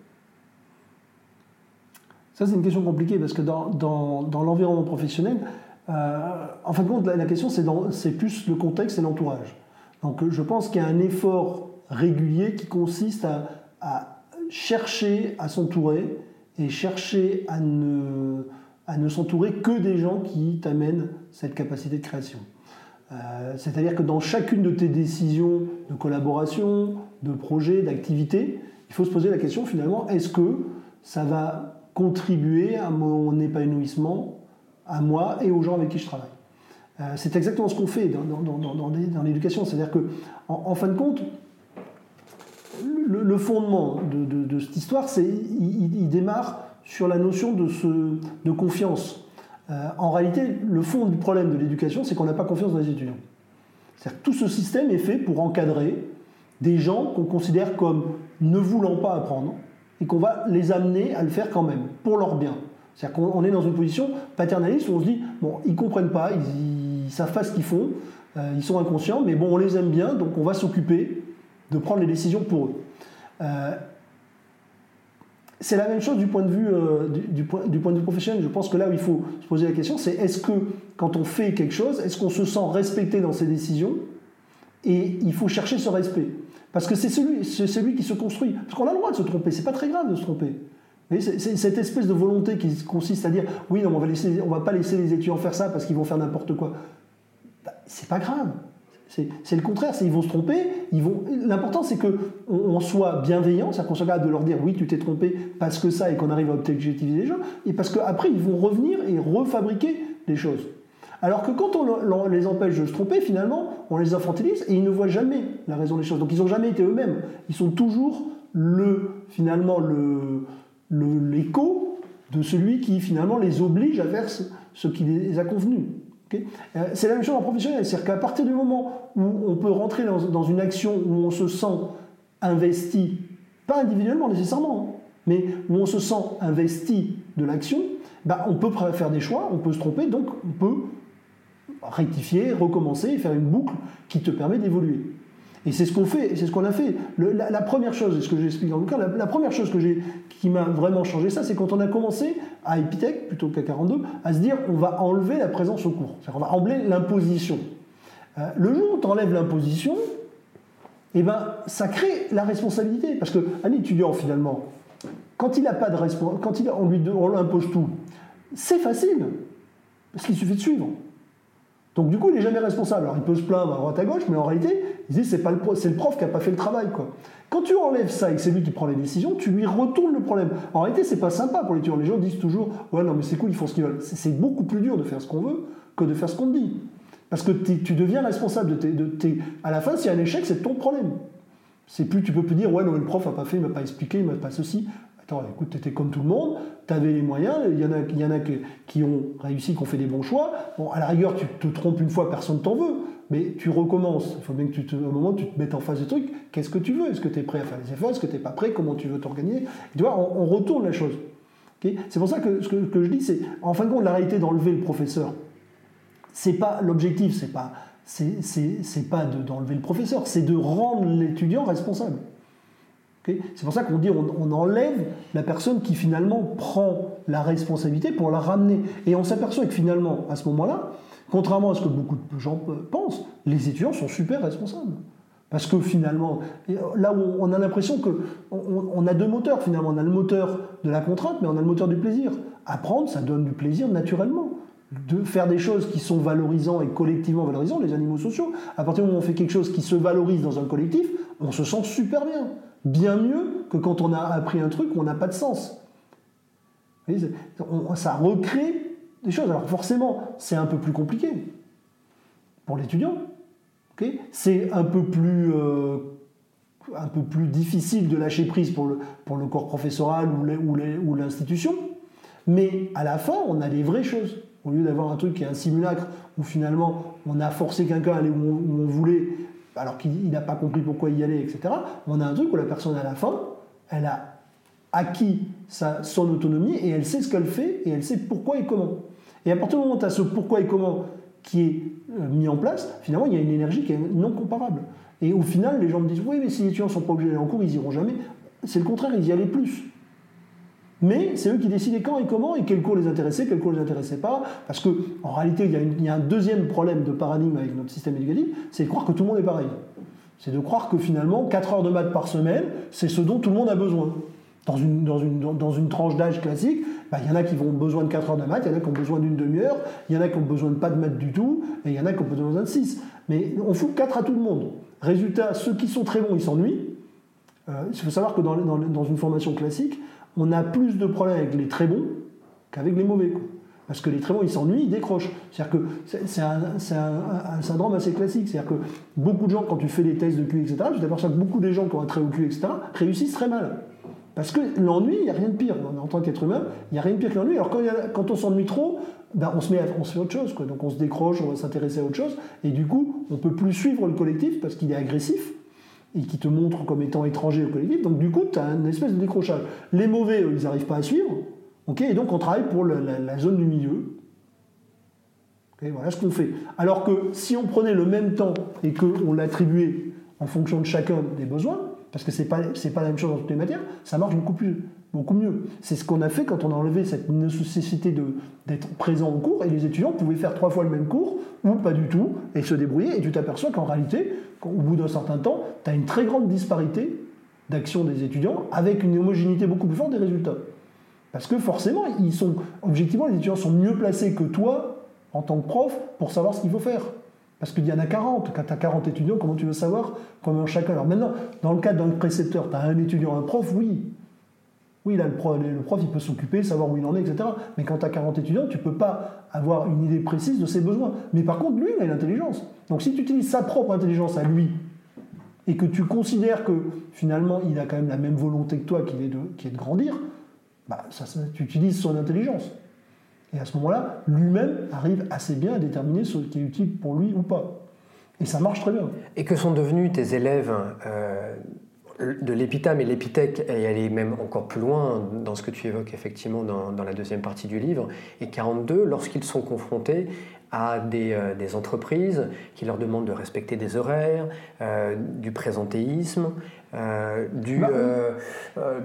Ça, c'est une question compliquée parce que dans, l'environnement professionnel, euh, en fin de compte, la, question, c'est plus le contexte et l'entourage. Donc, je pense qu'il y a un effort régulier qui consiste à, chercher à s'entourer et chercher à ne s'entourer que des gens qui t'amènent cette capacité de création. Euh, c'est-à-dire que dans chacune de tes décisions de collaboration, de projet, d'activité, il faut se poser la question finalement, est-ce que ça va contribuer à mon épanouissement, à moi et aux gens avec qui je travaille? Euh, C'est exactement ce qu'on fait dans, l'éducation. C'est-à-dire que, en, fin de compte, le, fondement de, cette histoire, il, démarre sur la notion de confiance. Euh, en réalité, le fond du problème de l'éducation, c'est qu'on n'a pas confiance dans les étudiants. cest tout ce système est fait pour encadrer des gens qu'on considère comme ne voulant pas apprendre et qu'on va les amener à le faire quand même, pour leur bien. C'est-à-dire qu'on est dans une position paternaliste où on se dit, bon, ils comprennent pas, ils, savent pas ce qu'ils font, euh, ils sont inconscients, mais bon, on les aime bien, donc on va s'occuper de prendre les décisions pour eux. Euh, c'est la même chose du point, de vue, euh, du, point, du, point, de vue professionnel. Je pense que là où il faut se poser la question, c'est est-ce que quand on fait quelque chose, est-ce qu'on se sent respecté dans ses décisions Et il faut chercher ce respect? Parce que c'est celui, celui qui se construit. Parce qu'on a le droit de se tromper, c'est pas très grave de se tromper. C'est cette espèce de volonté qui consiste à dire oui, non, on va, on va pas laisser les étudiants faire ça parce qu'ils vont faire n'importe quoi. Bah, c'est pas grave. C'est le contraire, ils vont se tromper. L'important, c'est qu'on on soit bienveillant, c'est-à-dire qu'on soit capable de leur dire oui, tu t'es trompé parce que ça, et qu'on arrive à objectiviser les gens, et parce qu'après, ils vont revenir et refabriquer les choses. Alors que quand on les empêche de se tromper, finalement, on les infantilise et ils ne voient jamais la raison des choses. Donc ils n'ont jamais été eux-mêmes. Ils sont toujours le, finalement, l'écho de celui qui finalement les oblige à faire ce qui les a convenus. Euh, c'est la même chose en professionnel, c'est-à-dire qu'à partir du moment où on peut rentrer dans, une action où on se sent investi, pas individuellement nécessairement, hein, mais où on se sent investi de l'action, bah, on peut faire des choix, on peut se tromper, donc on peut rectifier, recommencer et faire une boucle qui te permet d'évoluer. Et c'est ce qu'on fait, c'est ce qu'on a fait. la, première chose, et ce que j'explique dans le cas, la, première chose que qui m'a vraiment changé ça, c'est quand on a commencé à Epitech, plutôt qu'à 42, à se dire on va enlever la présence au cours. On va enlever l'imposition. Euh, le jour où tu enlèves l'imposition, eh ben, ça crée la responsabilité. Parce qu'un étudiant, finalement, quand il n'a pas de responsabilité, quand on lui on impose tout, c'est facile. Parce qu'il suffit de suivre. Donc du coup, il n'est jamais responsable. Alors il peut se plaindre à droite à gauche, mais en réalité, il dit c'est le, le prof qui n'a pas fait le travail. Quoi. Quand tu enlèves ça et que c'est lui qui prend les décisions, tu lui retournes le problème. En réalité, c'est pas sympa pour les tueurs. Les gens disent toujours ouais non mais c'est cool, ils font ce qu'ils veulent. C'est beaucoup plus dur de faire ce qu'on veut que de faire ce qu'on dit. Parce que tu deviens responsable de tes, À la fin, s'il y a un échec, c'est ton problème. C'est plus, tu peux plus dire ouais non le prof a pas fait, il m'a pas expliqué, il m'a pas ceci. Écoute, tu étais comme tout le monde, tu avais les moyens, il y en a, qui ont réussi, qui ont fait des bons choix. Bon, à la rigueur, tu te trompes une fois, personne t'en veut, mais tu recommences. Il faut bien que tu te, un moment, tu te mettes en face du truc. Qu'est-ce que tu veux? Est-ce que tu es prêt à faire les efforts? Est-ce que tu n'es pas prêt? Comment tu veux t'organiser? Tu vois, on, retourne la chose. c'est pour ça que ce que, je dis, c'est, en fin de compte, la réalité d'enlever le professeur, c'est pas l'objectif, c'est pas, c'est, pas d'enlever le professeur, c'est de rendre l'étudiant responsable c'est pour ça qu'on dit on, enlève la personne qui finalement prend la responsabilité pour la ramener. Et on s'aperçoit que finalement, à ce moment-là, contrairement à ce que beaucoup de gens pensent, les étudiants sont super responsables. Parce que finalement, là où on a l'impression qu'on on a deux moteurs finalement. On a le moteur de la contrainte, mais on a le moteur du plaisir. Apprendre, ça donne du plaisir naturellement. De faire des choses qui sont valorisantes et collectivement valorisantes, les animaux sociaux, à partir du moment où on fait quelque chose qui se valorise dans un collectif, on se sent super bien bien mieux que quand on a appris un truc où on n'a pas de sens. ça recrée des choses. Alors forcément, c'est un peu plus compliqué pour l'étudiant. c'est un peu plus... Euh, un peu plus difficile de lâcher prise pour le, pour le corps professoral ou l'institution, mais à la fin, on a des vraies choses. Au lieu d'avoir un truc qui est un simulacre où finalement on a forcé quelqu'un à aller où on voulait alors qu'il n'a pas compris pourquoi y aller, etc. On a un truc où la personne, à la fin, elle a acquis sa, son autonomie et elle sait ce qu'elle fait et elle sait pourquoi et comment. Et à partir du moment où tu as ce pourquoi et comment qui est euh, mis en place, finalement, il y a une énergie qui est non comparable. Et au final, les gens me disent Oui, mais si les étudiants ne sont pas obligés d'aller en cours, ils iront jamais. C'est le contraire, ils y allaient plus. Mais c'est eux qui décidaient quand et comment et quel cours les intéressait, quel cours les intéressait pas. Parce qu'en réalité, il y, a un deuxième problème de paradigme avec notre système éducatif, c'est de croire que tout le monde est pareil. C'est de croire que finalement, 4 heures de maths par semaine, c'est ce dont tout le monde a besoin. Dans une, dans une, dans une tranche d'âge classique, bah, il y en a qui ont besoin de 4 heures de maths, il y en a qui ont besoin d'une demi-heure, il y en a qui ont besoin de pas de maths du tout, et il y en a qui ont besoin de 6. Mais on fout 4 à tout le monde. Résultat, ceux qui sont très bons, ils s'ennuient. Euh, il faut savoir que dans, dans, dans une formation classique, on a plus de problèmes avec les très bons qu'avec les mauvais. Parce que les très bons, ils s'ennuient, ils décrochent. C'est-à-dire que c'est un, syndrome assez classique. C'est-à-dire que beaucoup de gens, quand tu fais des tests de QI, etc., tu t'aperçois que beaucoup des gens qui ont un très haut QI, etc., réussissent très mal. Parce que l'ennui, il n'y a rien de pire. En tant qu'être humain, il n'y a rien de pire que l'ennui. Alors quand, on s'ennuie trop, ben on, se met on se fait autre chose. Donc on se décroche, on va s'intéresser à autre chose. Et du coup, on peut plus suivre le collectif parce qu'il est agressif et qui te montrent comme étant étranger au collectif. Donc du coup, tu as une espèce de décrochage. Les mauvais, ils n'arrivent pas à suivre. et donc on travaille pour la, zone du milieu. voilà ce qu'on fait. Alors que si on prenait le même temps et qu'on l'attribuait en fonction de chacun des besoins, parce que c'est pas pas la même chose dans toutes les matières, ça marche beaucoup plus beaucoup mieux. C'est ce qu'on a fait quand on a enlevé cette nécessité d'être présent au cours et les étudiants pouvaient faire trois fois le même cours ou pas du tout et se débrouiller et tu t'aperçois qu'en réalité, au bout d'un certain temps, tu as une très grande disparité d'action des étudiants avec une homogénéité beaucoup plus forte des résultats. Parce que forcément, ils sont objectivement les étudiants sont mieux placés que toi en tant que prof pour savoir ce qu'il faut faire. Parce qu'il y en a 40. Quand tu as 40 étudiants, comment tu veux savoir comment chacun? Alors maintenant, dans le cadre d'un précepteur, tu as un étudiant, un prof, oui. Oui, là, le prof, le prof il peut s'occuper, savoir où il en est, etc. Mais quand tu as 40 étudiants, tu ne peux pas avoir une idée précise de ses besoins. Mais par contre, lui, il a l'intelligence. Donc si tu utilises sa propre intelligence à lui, et que tu considères que finalement, il a quand même la même volonté que toi, qui est de, grandir, bah, tu utilises son intelligence. Et à ce moment-là, lui-même arrive assez bien à déterminer ce qui est utile pour lui ou pas. Et ça marche très bien. Et que sont devenus tes élèves euh, de l'épithème et l'épithèque, et est même encore plus loin dans ce que tu évoques effectivement dans, dans la deuxième partie du livre, et 42, lorsqu'ils sont confrontés à des, euh, des, entreprises qui leur demandent de respecter des horaires, euh, du présentéisme, euh, du bah,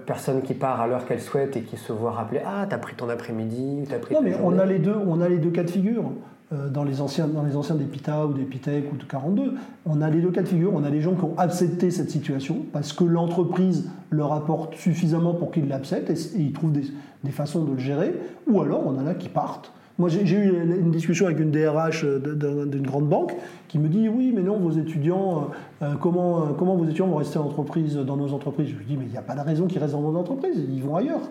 personne qui part à l'heure qu'elle souhaite et qui se voit rappeler ah t'as pris ton après-midi, t'as pris. Non mais on a les deux, on a les deux cas de figure. Dans les anciens, dans les anciens d'Epita ou d'Epitech ou de 42, on a les deux cas de figure. On a les gens qui ont accepté cette situation parce que l'entreprise leur apporte suffisamment pour qu'ils l'acceptent et, ils trouvent des, des façons de le gérer. Ou alors on en a qui partent moi, j'ai eu une discussion avec une DRH d'une grande banque qui me dit Oui, mais non, vos étudiants, euh, euh, comment, euh, comment vos étudiants vont rester en entreprise, dans nos entreprises? Je lui dis Mais il n'y a pas de raison qu'ils restent dans nos entreprises, ils vont ailleurs.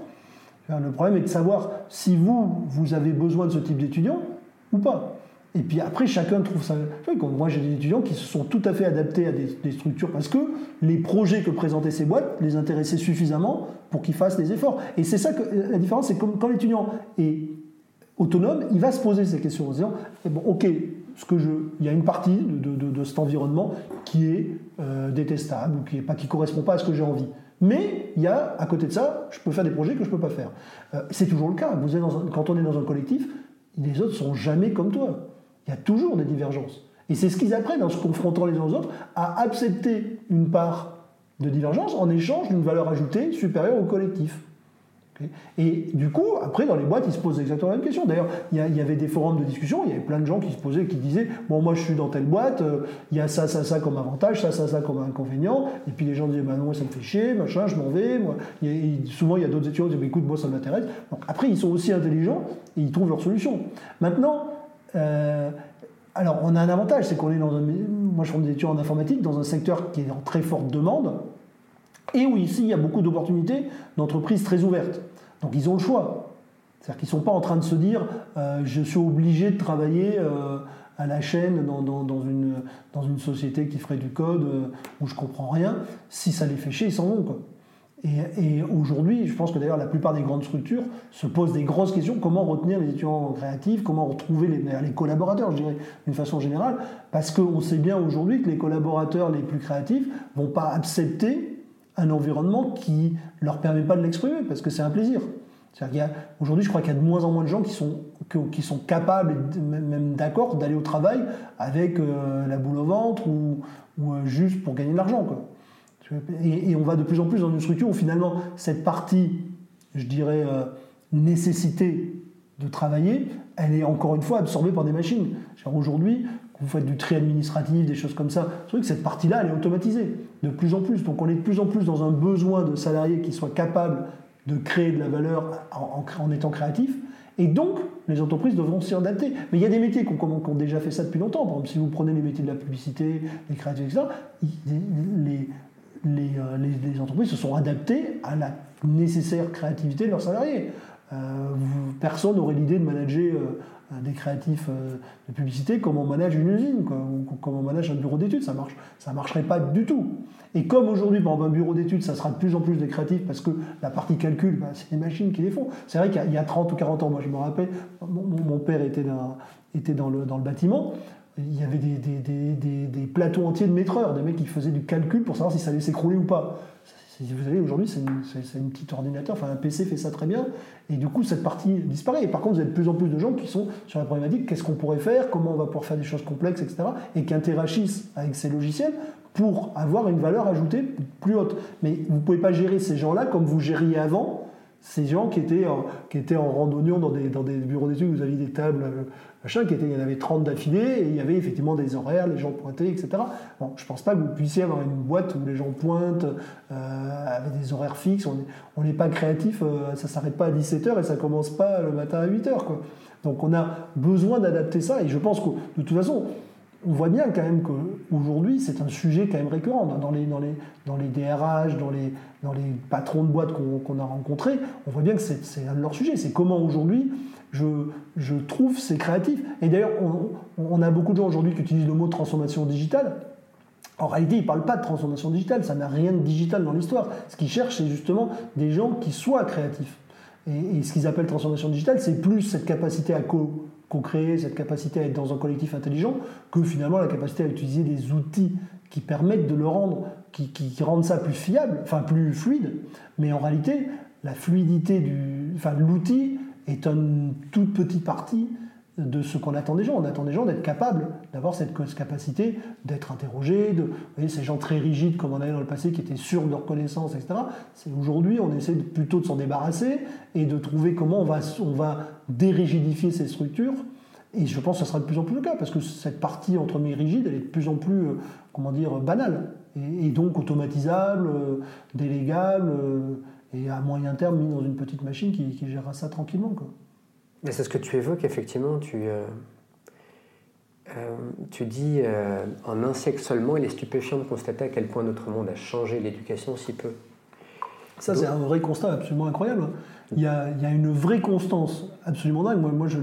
Le problème est de savoir si vous, vous avez besoin de ce type d'étudiants ou pas. Et puis après, chacun trouve ça. Moi, j'ai des étudiants qui se sont tout à fait adaptés à des, structures parce que les projets que présentaient ces boîtes les intéressaient suffisamment pour qu'ils fassent des efforts. Et c'est ça que la différence, c'est quand l'étudiant est autonome, il va se poser ces questions en disant eh bon, ok, il y a une partie de, cet environnement qui est euh, détestable qui ne qui correspond pas à ce que j'ai envie. Mais il y a, à côté de ça, je peux faire des projets que je ne peux pas faire. Euh, c'est toujours le cas. Quand on est dans un collectif, les autres sont jamais comme toi. Il y a toujours des divergences. Et c'est ce qu'ils apprennent en se confrontant les uns aux autres à accepter une part de divergence en échange d'une valeur ajoutée supérieure au collectif. Et du coup, après, dans les boîtes, ils se posent exactement la même question. D'ailleurs, il y, avait des forums de discussion, il y avait plein de gens qui se posaient, qui disaient Bon, moi, je suis dans telle boîte, euh, il y a ça, ça, ça comme avantage, ça, ça, ça comme inconvénient. Et puis les gens disaient Bah non, ça me fait chier, machin, je m'en vais. Moi. souvent, il y a d'autres étudiants qui disent Écoute, moi, ça m'intéresse. Donc après, ils sont aussi intelligents et ils trouvent leur solution. Maintenant, euh, alors, on a un avantage, c'est qu'on est dans un. Moi, je fais des études en informatique, dans un secteur qui est en très forte demande. Et où ici, il y a beaucoup d'opportunités d'entreprises très ouvertes. Donc ils ont le choix. C'est-à-dire qu'ils ne sont pas en train de se dire euh, je suis obligé de travailler euh, à la chaîne dans, une, société qui ferait du code euh, où je comprends rien. Si ça les fait chier, ils s'en vont. Et, aujourd'hui, je pense que d'ailleurs la plupart des grandes structures se posent des grosses questions comment retenir les étudiants créatifs, comment retrouver les, les collaborateurs, je dirais, d'une façon générale, parce qu'on sait bien aujourd'hui que les collaborateurs les plus créatifs ne vont pas accepter un environnement qui leur permet pas de l'exprimer, parce que c'est un plaisir. Aujourd'hui, je crois qu'il y a de moins en moins de gens qui sont, qui sont capables, même d'accord, d'aller au travail avec euh, la boule au ventre ou, ou euh, juste pour gagner de l'argent. Et, et, on va de plus en plus dans une structure où finalement, cette partie, je dirais, euh, nécessité de travailler, elle est encore une fois absorbée par des machines. Aujourd'hui, vous faites du tri administratif, des choses comme ça, c'est vrai que cette partie-là, elle est automatisée de plus en plus. Donc on est de plus en plus dans un besoin de salariés qui soient capables de créer de la valeur en, étant créatifs. Et donc, les entreprises devront s'y adapter. Mais il y a des métiers qui ont, déjà fait ça depuis longtemps. Par exemple, si vous prenez les métiers de la publicité, les créatifs, etc., les, euh, les, entreprises se sont adaptées à la nécessaire créativité de leurs salariés. Euh, personne n'aurait l'idée de manager euh, des créatifs euh, de publicité comme on manage une usine, comme on manage un bureau d'études. Ça marche, ça marcherait pas du tout. Et comme aujourd'hui, dans un bureau d'études, ça sera de plus en plus des créatifs parce que la partie calcul, bah, c'est les machines qui les font. C'est vrai qu'il y, a 30 ou 40 ans, moi je me rappelle, mon, père était, dans, le, bâtiment il y avait des, plateaux entiers de maîtreurs, des mecs qui faisaient du calcul pour savoir si ça allait s'écrouler ou pas. Vous savez, aujourd'hui, c'est une, petite ordinateur, enfin un PC fait ça très bien, et du coup, cette partie disparaît. Et par contre, vous avez de plus en plus de gens qui sont sur la problématique qu'est-ce qu'on pourrait faire, comment on va pouvoir faire des choses complexes, etc., et qui interagissent avec ces logiciels pour avoir une valeur ajoutée plus haute. Mais vous ne pouvez pas gérer ces gens-là comme vous gériez avant, ces gens qui étaient, en, qui étaient en randonnion dans des, dans des bureaux d'études, vous aviez des tables, euh, machin, qui étaient, il y en avait 30 d'affilée, et il y avait effectivement des horaires, les gens pointaient, etc. Bon, je ne pense pas que vous puissiez avoir une boîte où les gens pointent euh, avec des horaires fixes. On n'est pas créatif, euh, ça ne s'arrête pas à 17h et ça ne commence pas le matin à 8h. Quoi. Donc on a besoin d'adapter ça, et je pense que de toute façon, on voit bien quand même qu'aujourd'hui, c'est un sujet quand même récurrent dans les, dans dans les DRH, dans les, patrons de boîtes qu'on a rencontrés. On voit bien que c'est un de leurs sujets. C'est comment aujourd'hui je, trouve ces créatifs. Et d'ailleurs, on, a beaucoup de gens aujourd'hui qui utilisent le mot transformation digitale. En réalité, ils ne parlent pas de transformation digitale, ça n'a rien de digital dans l'histoire. Ce qu'ils cherchent, c'est justement des gens qui soient créatifs. Et, et ce qu'ils appellent transformation digitale, c'est plus cette capacité à co co-créer, cette capacité à être dans un collectif intelligent, que finalement la capacité à utiliser des outils qui permettent de le rendre, qui, rendent ça plus fiable, enfin plus fluide. Mais en réalité, la fluidité du, enfin l'outil est une toute petite partie de ce qu'on attend des gens. On attend des gens d'être capables d'avoir cette capacité d'être interrogés, de, vous voyez, ces gens très rigides comme on avait dans le passé qui étaient sûrs de leur connaissance, etc. C'est aujourd'hui, on essaie plutôt de s'en débarrasser et de trouver comment on va, on va dérigidifier ces structures. Et je pense que ce sera de plus en plus le cas parce que cette partie entre mes rigides, elle est de plus en plus, euh, comment dire, banale et, donc automatisable, euh, délégable euh, et à moyen terme mis dans une petite machine qui, qui gérera ça tranquillement. Quoi c'est ce que tu évoques, effectivement. Tu, euh, euh, tu dis euh, en un siècle seulement, il est stupéfiant de constater à quel point notre monde a changé l'éducation si peu. Ça, c'est un vrai constat absolument incroyable. Il y, a, il y a une vraie constance absolument dingue. Moi, moi je.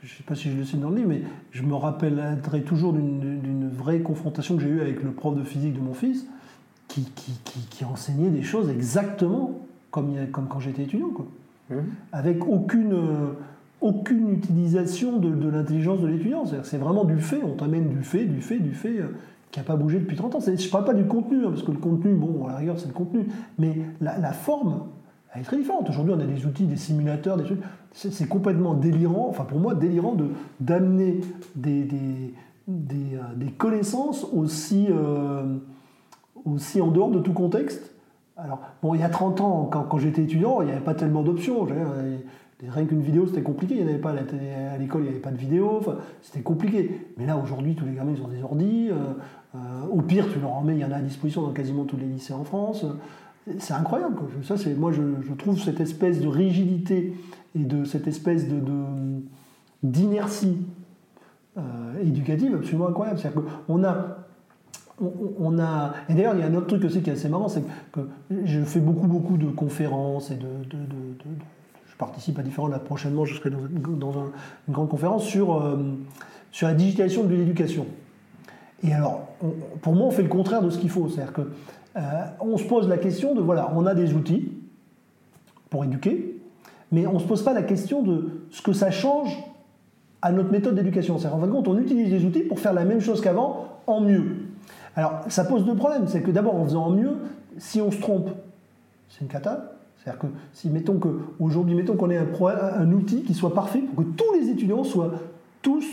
Je ne sais pas si je le cite dans le livre, mais je me rappellerai toujours d'une vraie confrontation que j'ai eue avec le prof de physique de mon fils, qui, qui, qui, enseignait des choses exactement comme, comme quand j'étais étudiant. Quoi. Mmh. Avec aucune, aucune utilisation de, l'intelligence de l'étudiant. C'est vraiment du fait, on t'amène du fait, du fait, du fait, euh, qui n'a pas bougé depuis 30 ans. Je ne parle pas du contenu, hein, parce que le contenu, bon, à la rigueur, c'est le contenu, mais la, forme, elle est très différente. Aujourd'hui, on a des outils, des simulateurs, des trucs. C'est complètement délirant, enfin pour moi, délirant d'amener des, des, des, euh, connaissances aussi, euh, aussi en dehors de tout contexte. Alors, bon, il y a 30 ans, quand, j'étais étudiant, il n'y avait pas tellement d'options. Rien qu'une vidéo, c'était compliqué. Il y avait pas à l'école, il n'y avait pas de vidéo. c'était compliqué. Mais là, aujourd'hui, tous les gamins, ils ont des ordis. Euh, euh, au pire, tu leur en mets, il y en a à disposition dans quasiment tous les lycées en France. C'est incroyable. Ça, c'est moi, je, trouve cette espèce de rigidité et de cette espèce de, d'inertie euh, éducative absolument incroyable. C'est-à-dire qu'on a on, et d'ailleurs, il y a un autre truc aussi qui est assez marrant, c'est que je fais beaucoup, beaucoup de conférences et de participe à différents. Là, prochainement, je serai dans, une grande conférence sur, euh, sur la digitalisation de l'éducation. Et alors, pour moi, on fait le contraire de ce qu'il faut. C'est-à-dire qu'on euh, se pose la question de voilà, on a des outils pour éduquer, mais on ne se pose pas la question de ce que ça change à notre méthode d'éducation. C'est-à-dire, en fin de compte, on utilise des outils pour faire la même chose qu'avant en mieux. Alors, ça pose deux problèmes. C'est que d'abord, en faisant mieux, si on se trompe, c'est une cata. C'est-à-dire que si mettons que aujourd'hui, mettons qu'on ait un, un, outil qui soit parfait pour que tous les étudiants soient tous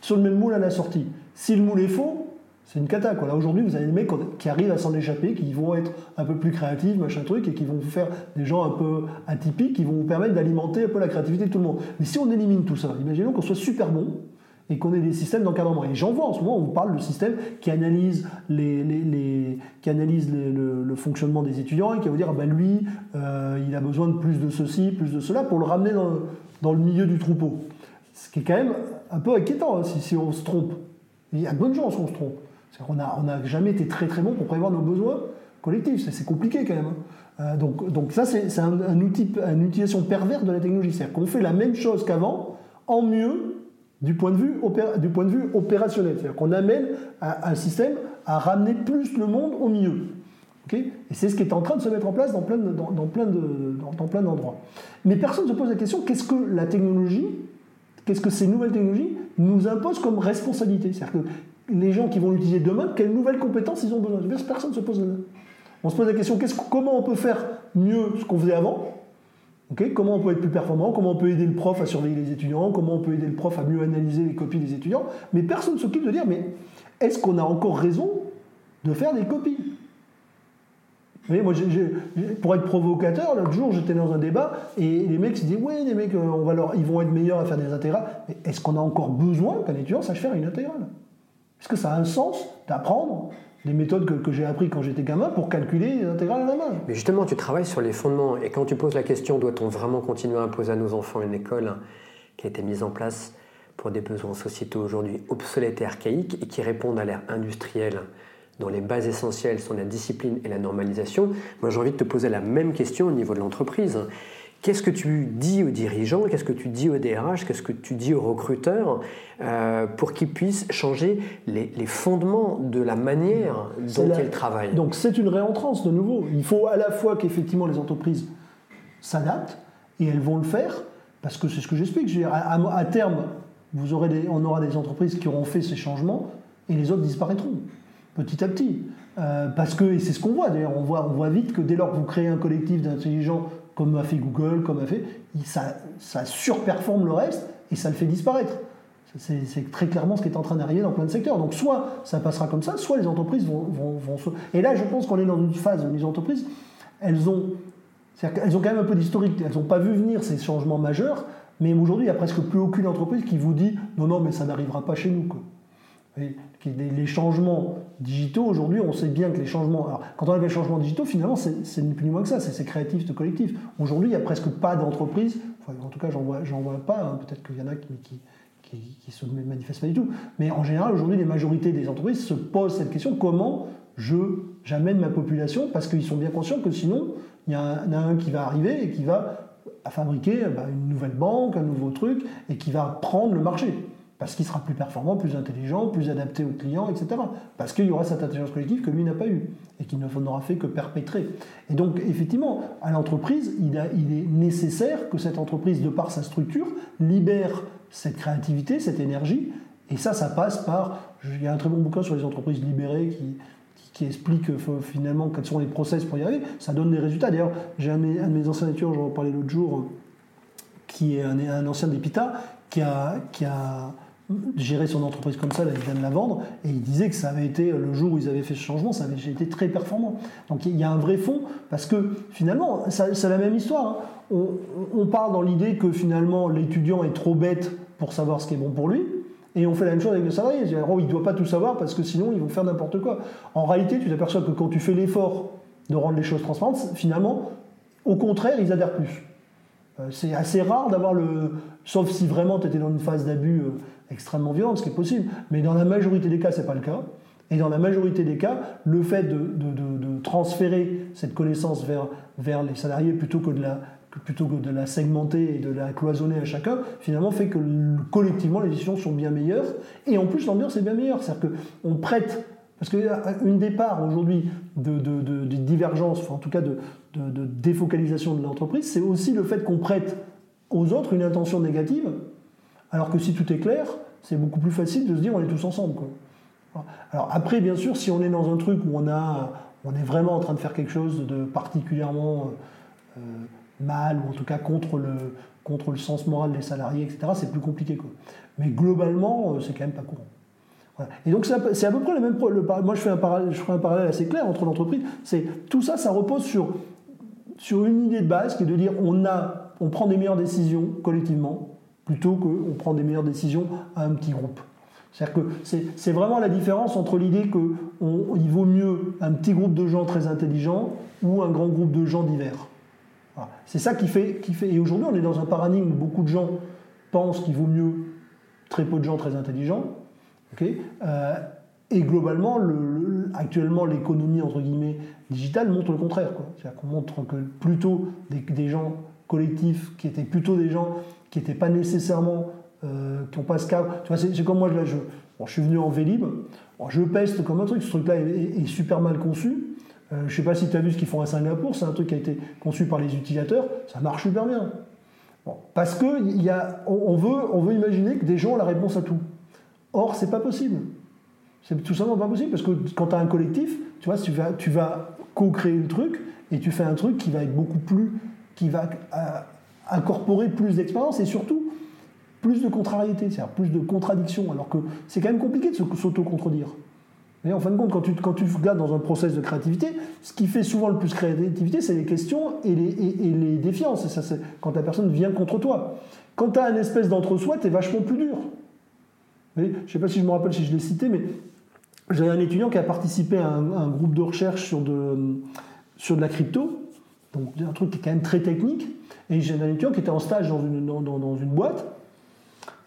sur le même moule à la sortie. Si le moule est faux, c'est une cata. Là aujourd'hui, vous avez des mecs qui arrivent à s'en échapper, qui vont être un peu plus créatifs, machin truc, et qui vont vous faire des gens un peu atypiques, qui vont vous permettre d'alimenter un peu la créativité de tout le monde. Mais si on élimine tout ça, imaginons qu'on soit super bon, et qu'on ait des systèmes d'encadrement. Et j'en vois en ce moment, on vous parle de systèmes qui analysent, les, les, qui analysent le, fonctionnement des étudiants et qui va vous dire, ah ben lui, euh, il a besoin de plus de ceci, plus de cela, pour le ramener dans, dans le milieu du troupeau. Ce qui est quand même un peu inquiétant hein, si, on se trompe. Il y a de bonnes chances qu'on se trompe. On n'a on jamais été très très bon pour prévoir nos besoins collectifs. C'est compliqué quand même. Hein. Euh, donc, donc ça, c'est un, un, outil, une utilisation perverse de la technologie. C'est-à-dire qu'on fait la même chose qu'avant, en mieux, du point de vue, opérationnel. C'est-à-dire qu'on amène un système à ramener plus le monde au milieu. et c'est ce qui est en train de se mettre en place dans plein, d'endroits. Mais personne ne se pose la question qu'est-ce que la technologie, qu'est-ce que ces nouvelles technologies nous imposent comme responsabilité? C'est-à-dire que les gens qui vont l'utiliser demain, quelles nouvelles compétences ils ont besoin? Personne ne se pose On se pose la question comment on peut faire mieux ce qu'on faisait avant Comment on peut être plus performant Comment on peut aider le prof à surveiller les étudiants Comment on peut aider le prof à mieux analyser les copies des étudiants Mais personne ne s'occupe de dire mais est-ce qu'on a encore raison de faire des copies? Moi, pour être provocateur, l'autre jour, j'étais dans un débat et les mecs se disaient Oui, les mecs, euh, ils vont être meilleurs à faire des intégrales. Mais est-ce qu'on a encore besoin qu'un étudiant sache faire une intégrale? Est-ce que ça a un sens d'apprendre? Des méthodes que, j'ai appris quand j'étais gamin pour calculer les intégrales à la main Mais justement, tu travailles sur les fondements et quand tu poses la question doit-on vraiment continuer à imposer à nos enfants une école qui a été mise en place pour des besoins sociétaux aujourd'hui obsolètes et archaïques et qui répondent à l'ère industrielle dont les bases essentielles sont la discipline et la normalisation, moi j'ai envie de te poser la même question au niveau de l'entreprise. Qu'est-ce que tu dis aux dirigeants, qu'est-ce que tu dis aux DRH, qu'est-ce que tu dis aux recruteurs euh, pour qu'ils puissent changer les, fondements de la manière dont ils travaillent? Donc c'est une réentrance de nouveau. Il faut à la fois qu'effectivement les entreprises s'adaptent, et elles vont le faire, parce que c'est ce que j'explique. À, à, terme, vous aurez on aura des entreprises qui auront fait ces changements, et les autres disparaîtront petit à petit. Euh, parce que, et c'est ce qu'on voit d'ailleurs, on voit, on voit vite que dès lors que vous créez un collectif d'intelligents, comme a fait Google, comme a fait, ça, surperforme le reste et ça le fait disparaître. C'est très clairement ce qui est en train d'arriver dans plein de secteurs. Donc soit ça passera comme ça, soit les entreprises vont. Et là, je pense qu'on est dans une phase où les entreprises, elles ont, elles ont quand même un peu d'historique. Elles n'ont pas vu venir ces changements majeurs, mais aujourd'hui, il n'y a presque plus aucune entreprise qui vous dit non, non, mais ça n'arrivera pas chez nous. Les changements digitaux, aujourd'hui, on sait bien que les changements. Alors, quand on appelle changements digitaux, finalement, c'est ni plus ni moins que ça, c'est créatif, c'est collectif. Aujourd'hui, il n'y a presque pas d'entreprise, en tout cas, j'en vois, vois pas, hein, peut-être qu'il y en a qui, qui, qui, se manifestent pas du tout. Mais en général, aujourd'hui, les majorités des entreprises se posent cette question comment j'amène ma population Parce qu'ils sont bien conscients que sinon, il y en a un qui va arriver et qui va fabriquer bah, une nouvelle banque, un nouveau truc, et qui va prendre le marché parce qu'il sera plus performant, plus intelligent, plus adapté aux clients, etc. Parce qu'il y aura cette intelligence collective que lui n'a pas eue et qu'il n'aura fait que perpétrer. Et donc, effectivement, à l'entreprise, il, est nécessaire que cette entreprise, de par sa structure, libère cette créativité, cette énergie. Et ça, ça passe par. Il y a un très bon bouquin sur les entreprises libérées qui, explique finalement quels sont les process pour y arriver. Ça donne des résultats. D'ailleurs, j'ai un, de mes anciens étudiants, j'en parlais l'autre jour, qui est un, ancien d'EPITA, qui a gérer son entreprise comme ça, là, il vient de la vendre, et il disait que ça avait été, le jour où ils avaient fait ce changement, ça avait été très performant. Donc il y a un vrai fond, parce que finalement, c'est la même histoire. Hein. On, part dans l'idée que finalement l'étudiant est trop bête pour savoir ce qui est bon pour lui, et on fait la même chose avec le salarié. Oh, il ne doit pas tout savoir parce que sinon ils vont faire n'importe quoi. En réalité, tu t'aperçois que quand tu fais l'effort de rendre les choses transparentes, finalement, au contraire, ils adhèrent plus. Euh, c'est assez rare d'avoir le. Sauf si vraiment tu étais dans une phase d'abus euh, extrêmement violente, ce qui est possible. Mais dans la majorité des cas, ce n'est pas le cas. Et dans la majorité des cas, le fait de, transférer cette connaissance vers, les salariés plutôt que, de la, plutôt que de la segmenter et de la cloisonner à chacun, finalement fait que collectivement les décisions sont bien meilleures. Et en plus, l'ambiance est bien meilleure. C'est-à-dire qu'on prête parce qu'une des parts aujourd'hui de, divergence, en tout cas de, défocalisation de l'entreprise, c'est aussi le fait qu'on prête aux autres une intention négative alors que si tout est clair, c'est beaucoup plus facile de se dire on est tous ensemble. Alors après, bien sûr, si on est dans un truc où on, a, on est vraiment en train de faire quelque chose de particulièrement euh, mal, ou en tout cas contre le, contre le sens moral des salariés, etc., c'est plus compliqué. Mais globalement, euh, c'est quand même pas courant. Et donc c'est à, peu près le même problème. Moi, je fais un parallèle assez clair entre l'entreprise. C'est tout ça, ça repose sur, sur une idée de base qui est de dire on a, on prend des meilleures décisions collectivement plutôt qu'on prend des meilleures décisions à un petit groupe. C'est-à-dire que c'est vraiment la différence entre l'idée qu'il vaut mieux un petit groupe de gens très intelligents ou un grand groupe de gens divers. C'est ça qui fait, qui fait. Et aujourd'hui, on est dans un paradigme où beaucoup de gens pensent qu'il vaut mieux très peu de gens très intelligents. Euh, et globalement, le, actuellement, l'économie entre guillemets digitale montre le contraire. C'est-à-dire qu'on montre que plutôt des, gens collectifs qui étaient plutôt des gens qui n'étaient pas nécessairement, euh, qui n'ont pas ce cadre. Tu vois, c'est comme moi, je, je suis venu en Vélib, je peste comme un truc, ce truc-là est, super mal conçu. Euh, je ne sais pas si tu as vu ce qu'ils font à Singapour, c'est un truc qui a été conçu par les utilisateurs, ça marche super bien. parce que y a, on, veut, on veut imaginer que des gens ont la réponse à tout. Or, c'est pas possible. C'est tout simplement pas possible, parce que quand tu as un collectif, tu vois, tu vas, co-créer le truc, et tu fais un truc qui va être beaucoup plus, qui va euh, incorporer plus d'expérience et surtout plus de contrariété, c'est-à-dire plus de contradictions, alors que c'est quand même compliqué de s'auto-contredire. En fin de compte, quand tu, quand tu regardes dans un process de créativité, ce qui fait souvent le plus créativité, c'est les questions et les, et, défiances. Et ça, quand la personne vient contre toi. Quand tu as une espèce d'entre-soi, tu es vachement plus dur. Je ne sais pas si je me rappelle si je l'ai cité, mais j'avais un étudiant qui a participé à un, groupe de recherche sur de, la crypto, donc un truc qui est quand même très technique. Et j'ai un étudiant qui était en stage dans une, boîte,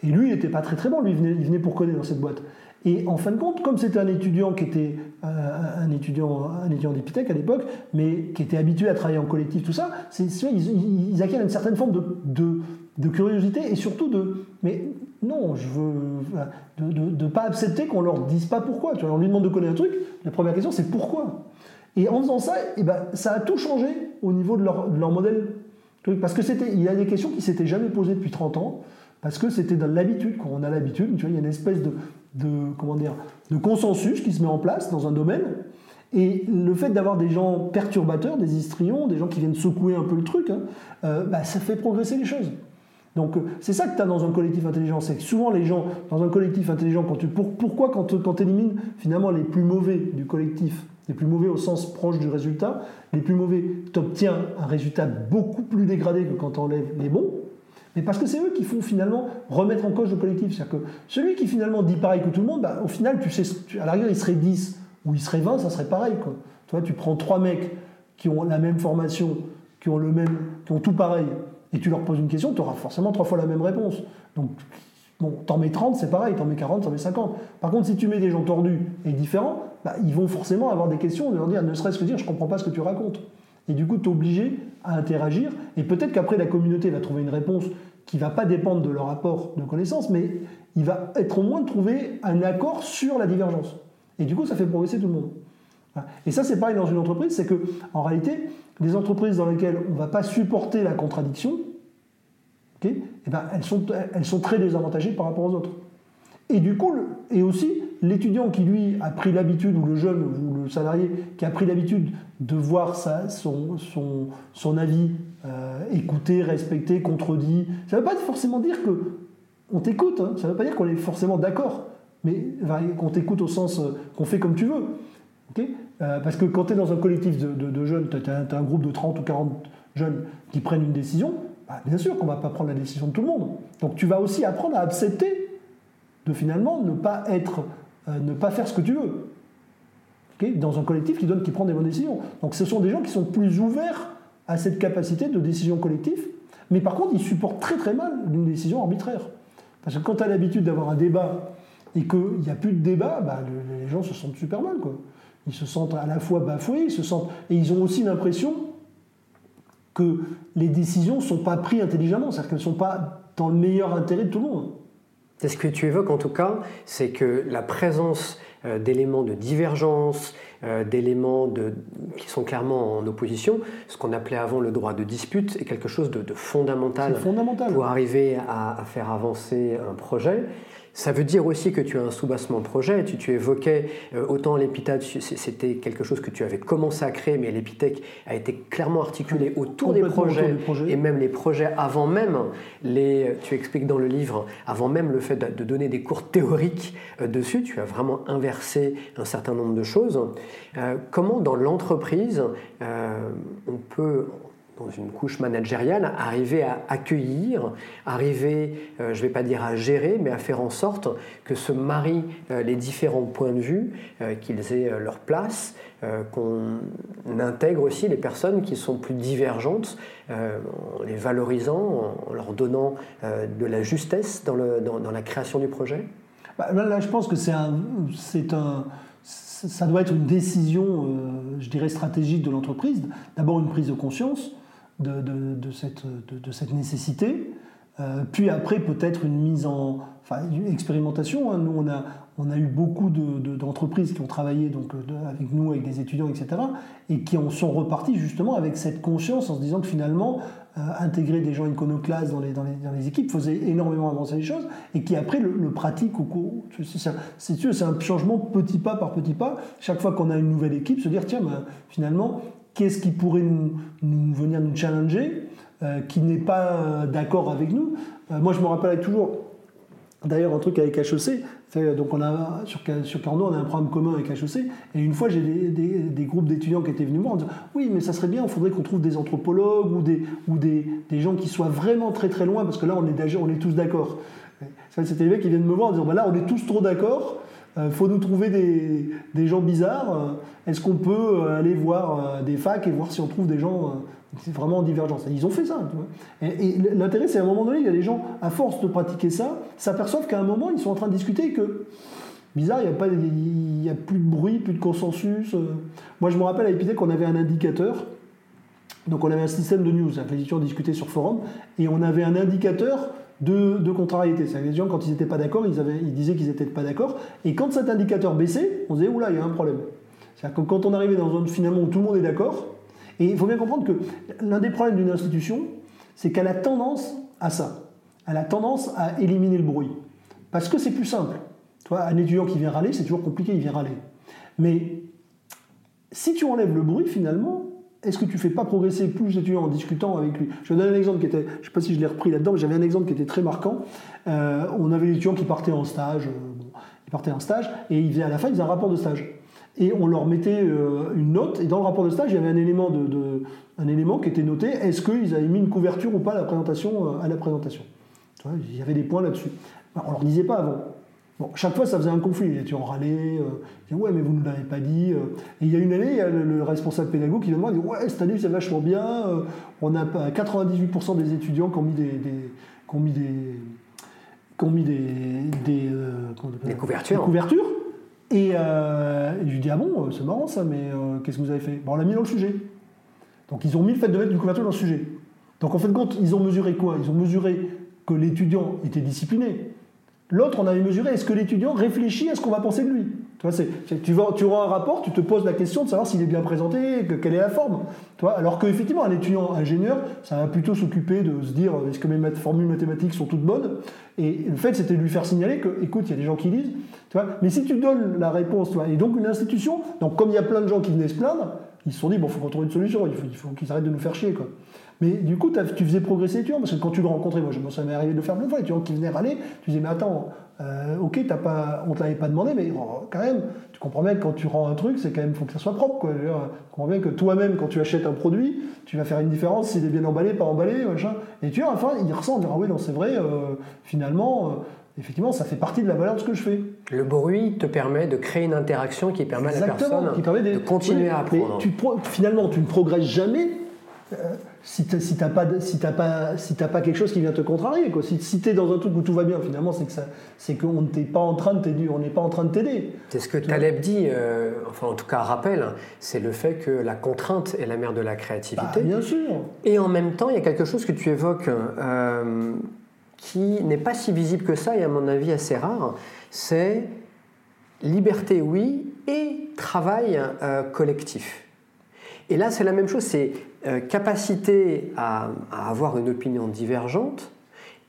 et lui, il n'était pas très très bon, lui, il venait, pour coder dans cette boîte. Et en fin de compte, comme c'était un étudiant qui était euh, un étudiant, un étudiant d'Epitech à l'époque, mais qui était habitué à travailler en collectif, tout ça, ils, ils, acquièrent une certaine forme de, curiosité et surtout de, non, je veux, de ne pas accepter qu'on leur dise pas pourquoi. Tu vois, on lui demande de connaître un truc, la première question c'est pourquoi? Et en faisant ça, eh ben, ça a tout changé au niveau de leur, modèle. Parce que c'était, il y a des questions qui s'étaient jamais posées depuis 30 ans, parce que c'était dans l'habitude. Quand on a l'habitude, tu vois, il y a une espèce de consensus qui se met en place dans un domaine. Et le fait d'avoir des gens perturbateurs, des histrions, des gens qui viennent secouer un peu le truc, hein, euh, bah, ça fait progresser les choses. Donc euh, c'est ça que tu as dans un collectif intelligent, c'est que souvent les gens, dans un collectif intelligent, tu, pourquoi quand tu élimines finalement les plus mauvais du collectif, les plus mauvais au sens proche du résultat, les plus mauvais, tu obtiens un résultat beaucoup plus dégradé que quand tu enlèves les bons, mais parce que c'est eux qui font finalement remettre en cause le collectif. C'est-à-dire que celui qui finalement dit pareil que tout le monde, bah, au final, tu sais, à la rigueur, il serait 10 ou il serait 20, ça serait pareil. Quoi. Toi, tu prends trois mecs qui ont la même formation, qui ont, le même, qui ont tout pareil, et tu leur poses une question, tu auras forcément trois fois la même réponse. Donc, bon, t'en mets 30, c'est pareil, t'en mets 40, t'en mets 50. Par contre, si tu mets des gens tordus et différents, bah, ils vont forcément avoir des questions, de leur dire, ne serait-ce que dire, je comprends pas ce que tu racontes. Et du coup, tu es obligé à interagir. Et peut-être qu'après, la communauté va trouver une réponse qui va pas dépendre de leur apport de connaissances, mais il va être au moins de trouver un accord sur la divergence. Et du coup, ça fait progresser tout le monde. Et ça, c'est pareil dans une entreprise, c'est que en réalité, les entreprises dans lesquelles on ne va pas supporter la contradiction, eh ben, elles, sont, très désavantagées par rapport aux autres. Et du coup, et aussi, l'étudiant qui, lui, a pris l'habitude, ou le jeune, ou le salarié, qui a pris l'habitude de voir son, son avis euh, écouté, respecté, contredit, ça ne veut pas forcément dire que on t'écoute, hein. ça ne veut pas dire qu'on est forcément d'accord, mais qu'on t'écoute au sens euh, qu'on fait comme tu veux. Euh, parce que quand tu es dans un collectif de, jeunes, tu as, un groupe de 30 ou 40 jeunes qui prennent une décision, bah, bien sûr qu'on ne va pas prendre la décision de tout le monde. Donc tu vas aussi apprendre à accepter de finalement ne pas être, euh, ne pas faire ce que tu veux. dans un collectif qui donne, qui prend des bonnes décisions. Donc ce sont des gens qui sont plus ouverts à cette capacité de décision collective, mais par contre ils supportent très très mal une décision arbitraire. Parce que quand tu as l'habitude d'avoir un débat et qu'il n'y a plus de débat, bah, les gens se sentent super mal. Ils se sentent à la fois bafoués, ils se sentent, et ils ont aussi l'impression que les décisions ne sont pas prises intelligemment, c'est-à-dire qu'elles ne sont pas dans le meilleur intérêt de tout le monde. Ce que tu évoques en tout cas, c'est que la présence euh, d'éléments de divergence, euh, d'éléments qui sont clairement en opposition, ce qu'on appelait avant le droit de dispute, est quelque chose de, fondamental, pour arriver à, faire avancer un projet. Ça veut dire aussi que tu as un sous-bassement projet. Tu, tu évoquais euh, autant l'épithète, c'était quelque chose que tu avais commencé à créer, mais l'épithèque a été clairement articulée autour des projets, et même les projets avant même, les, tu expliques dans le livre, avant même le fait de, donner des cours théoriques euh, dessus, tu as vraiment inversé un certain nombre de choses. Euh, comment dans l'entreprise on peut dans une couche managériale, arriver à accueillir, arriver, euh, je ne vais pas dire à gérer, mais à faire en sorte que se marient euh, les différents points de vue, euh, qu'ils aient leur place, qu'on intègre aussi les personnes qui sont plus divergentes, en les valorisant, en leur donnant de la justesse dans, la création du projet? Bah, Là, je pense que c'est un ça doit être une décision, je dirais, stratégique de l'entreprise. D'abord une prise de conscience de, cette, nécessité. Euh, puis après, peut-être une mise en. Enfin, une expérimentation. Hein. Nous, on a, on a eu beaucoup d'entreprises qui ont travaillé donc, avec nous, avec des étudiants, etc., et qui en sont repartis justement avec cette conscience en se disant que finalement, intégrer des gens iconoclastes dans les, dans, les, dans les équipes, faisait énormément avancer les choses, et qui après le, le pratique au cours. C'est un changement petit pas par petit pas. Chaque fois qu'on a une nouvelle équipe, se dire tiens, ben, finalement, qu'est-ce qui pourrait nous, venir nous challenger, euh, qui n'est pas euh, d'accord avec nous. Euh, moi, je me rappelle toujours, d'ailleurs, un truc avec HEC. Donc, on a, sur, sur Carnot, on a un programme commun avec HEC. Et une fois, j'ai des, des, groupes d'étudiants qui étaient venus me voir en disant Oui, mais ça serait bien, il faudrait qu'on trouve des anthropologues ou, des, ou des, gens qui soient vraiment très très loin, parce que là, on est, on est tous d'accord. C'était les mecs qui viennent me voir en disant bah, Là, on est tous trop d'accord. Euh, faut nous trouver des, des gens bizarres. Euh, est-ce qu'on peut euh, aller voir des facs et voir si on trouve des gens vraiment en divergence Ils ont fait ça. Et, l'intérêt, c'est à un moment donné, il y a des gens, à force de pratiquer ça, s'aperçoivent qu'à un moment, ils sont en train de discuter et que bizarre, il n'y a, a plus de bruit, plus de consensus. Moi, je me rappelle à Epitech qu'on avait un indicateur. Donc, on avait un système de news. Les étudiants discutaient sur forum. Et on avait un indicateur de, contrariété. C'est-à-dire les gens, quand ils n'étaient pas d'accord, ils, disaient qu'ils n'étaient pas d'accord. Et quand cet indicateur baissait, on disait, oula, il y a un problème. C'est-à-dire que quand on arrivait dans une zone finalement où tout le monde est d'accord, et il faut bien comprendre que l'un des problèmes d'une institution, c'est qu'elle a tendance à ça. Elle a tendance à éliminer le bruit. Parce que c'est plus simple. Tu vois, un étudiant qui vient râler, c'est toujours compliqué, il vient râler. Mais si tu enlèves le bruit, finalement, est-ce que tu fais pas progresser plus d'étudiants en discutant avec lui? Je vais donner un exemple qui était, je ne sais pas si je l'ai repris là-dedans, mais j'avais un exemple qui était très marquant. Euh, on avait des étudiants qui partaient en stage, euh, partaient en stage, et à la fin, ils faisaient un rapport de stage. Et on leur mettait euh, une note, et dans le rapport de stage, il y avait un élément, de, un élément qui était noté, est-ce qu'ils avaient mis une couverture ou pas à la présentation, à la présentation? Il y avait des points là-dessus. On ne leur disait pas avant. Bon, chaque fois, ça faisait un conflit. Les étudiants râlaient, euh, ouais, mais vous ne l'avez pas dit. Euh. Et il y a une année, il y a le, responsable pédagogue qui vient me voir, dit, ouais, cette année, c'est vachement bien. Euh, on a 98% des étudiants qui ont mis des, des qui ont mis des, qui ont mis des, des, des couvertures. Des couvertures. Et, je lui dis, ah bon, c'est marrant ça, mais qu'est-ce que vous avez fait? Bon, On l'a mis dans le sujet. Donc ils ont mis le fait de mettre une couverture dans le sujet. Donc en fait, compte, ils ont mesuré quoi? Ils ont mesuré que l'étudiant était discipliné. L'autre, on avait mesuré, est-ce que l'étudiant réfléchit à ce qu'on va penser de lui? Tu, vois, tu, vas, tu un rapport, tu te poses la question de savoir s'il est bien présenté, que, quelle est la forme. Tu alors qu'effectivement, un étudiant ingénieur, ça va plutôt s'occuper de se dire est-ce que mes formules mathématiques sont toutes bonnes? Et le fait, c'était de lui faire signaler que, écoute, il y a des gens qui lisent. Tu mais si tu donnes la réponse, et donc une institution, donc comme il y a plein de gens qui venaient se plaindre, ils se sont dit bon, faut qu'on trouve une solution, il faut, il faut qu'ils arrêtent de nous faire chier. Quoi. Mais du coup, tu faisais progresser l'étudiant, parce que quand tu le rencontrais, moi, ça m'est arrivé de le faire plein de fois, l'étudiant qui venait râler, tu disais, mais attends, euh, ok, as pas, on ne te l'avait pas demandé, mais oh, quand même, tu comprends bien que quand tu rends un truc, c'est quand même, faut que ça soit propre. Quoi. tu comprends bien que toi-même, quand tu achètes un produit, tu vas faire une différence s'il est bien emballé, pas emballé, machin. Et tu vois, enfin, il ressent, ah oui, non, c'est vrai, euh, finalement. Euh, effectivement, ça fait partie de la valeur de ce que je fais. Le bruit te permet de créer une interaction qui permet à la personne qui permet de, continuer à apprendre. tu, finalement, tu ne progresses jamais si tu n'as pas, si pas, si pas quelque chose qui vient te contrarier. Quoi. Si, si tu es dans un truc où tout va bien, finalement, c'est que c'est qu'on n'est pas en train de t'aider. On n'est pas en train de t'aider. C'est ce que Taleb dit, euh, enfin en tout cas rappelle, c'est le fait que la contrainte est la mère de la créativité. Bah, bien sûr. Et en même temps, il y a quelque chose que tu évoques euh, qui n'est pas si visible que ça et à mon avis assez rare. C'est liberté, oui, et travail euh, collectif. Et là, c'est la même chose, c'est euh, capacité à, avoir une opinion divergente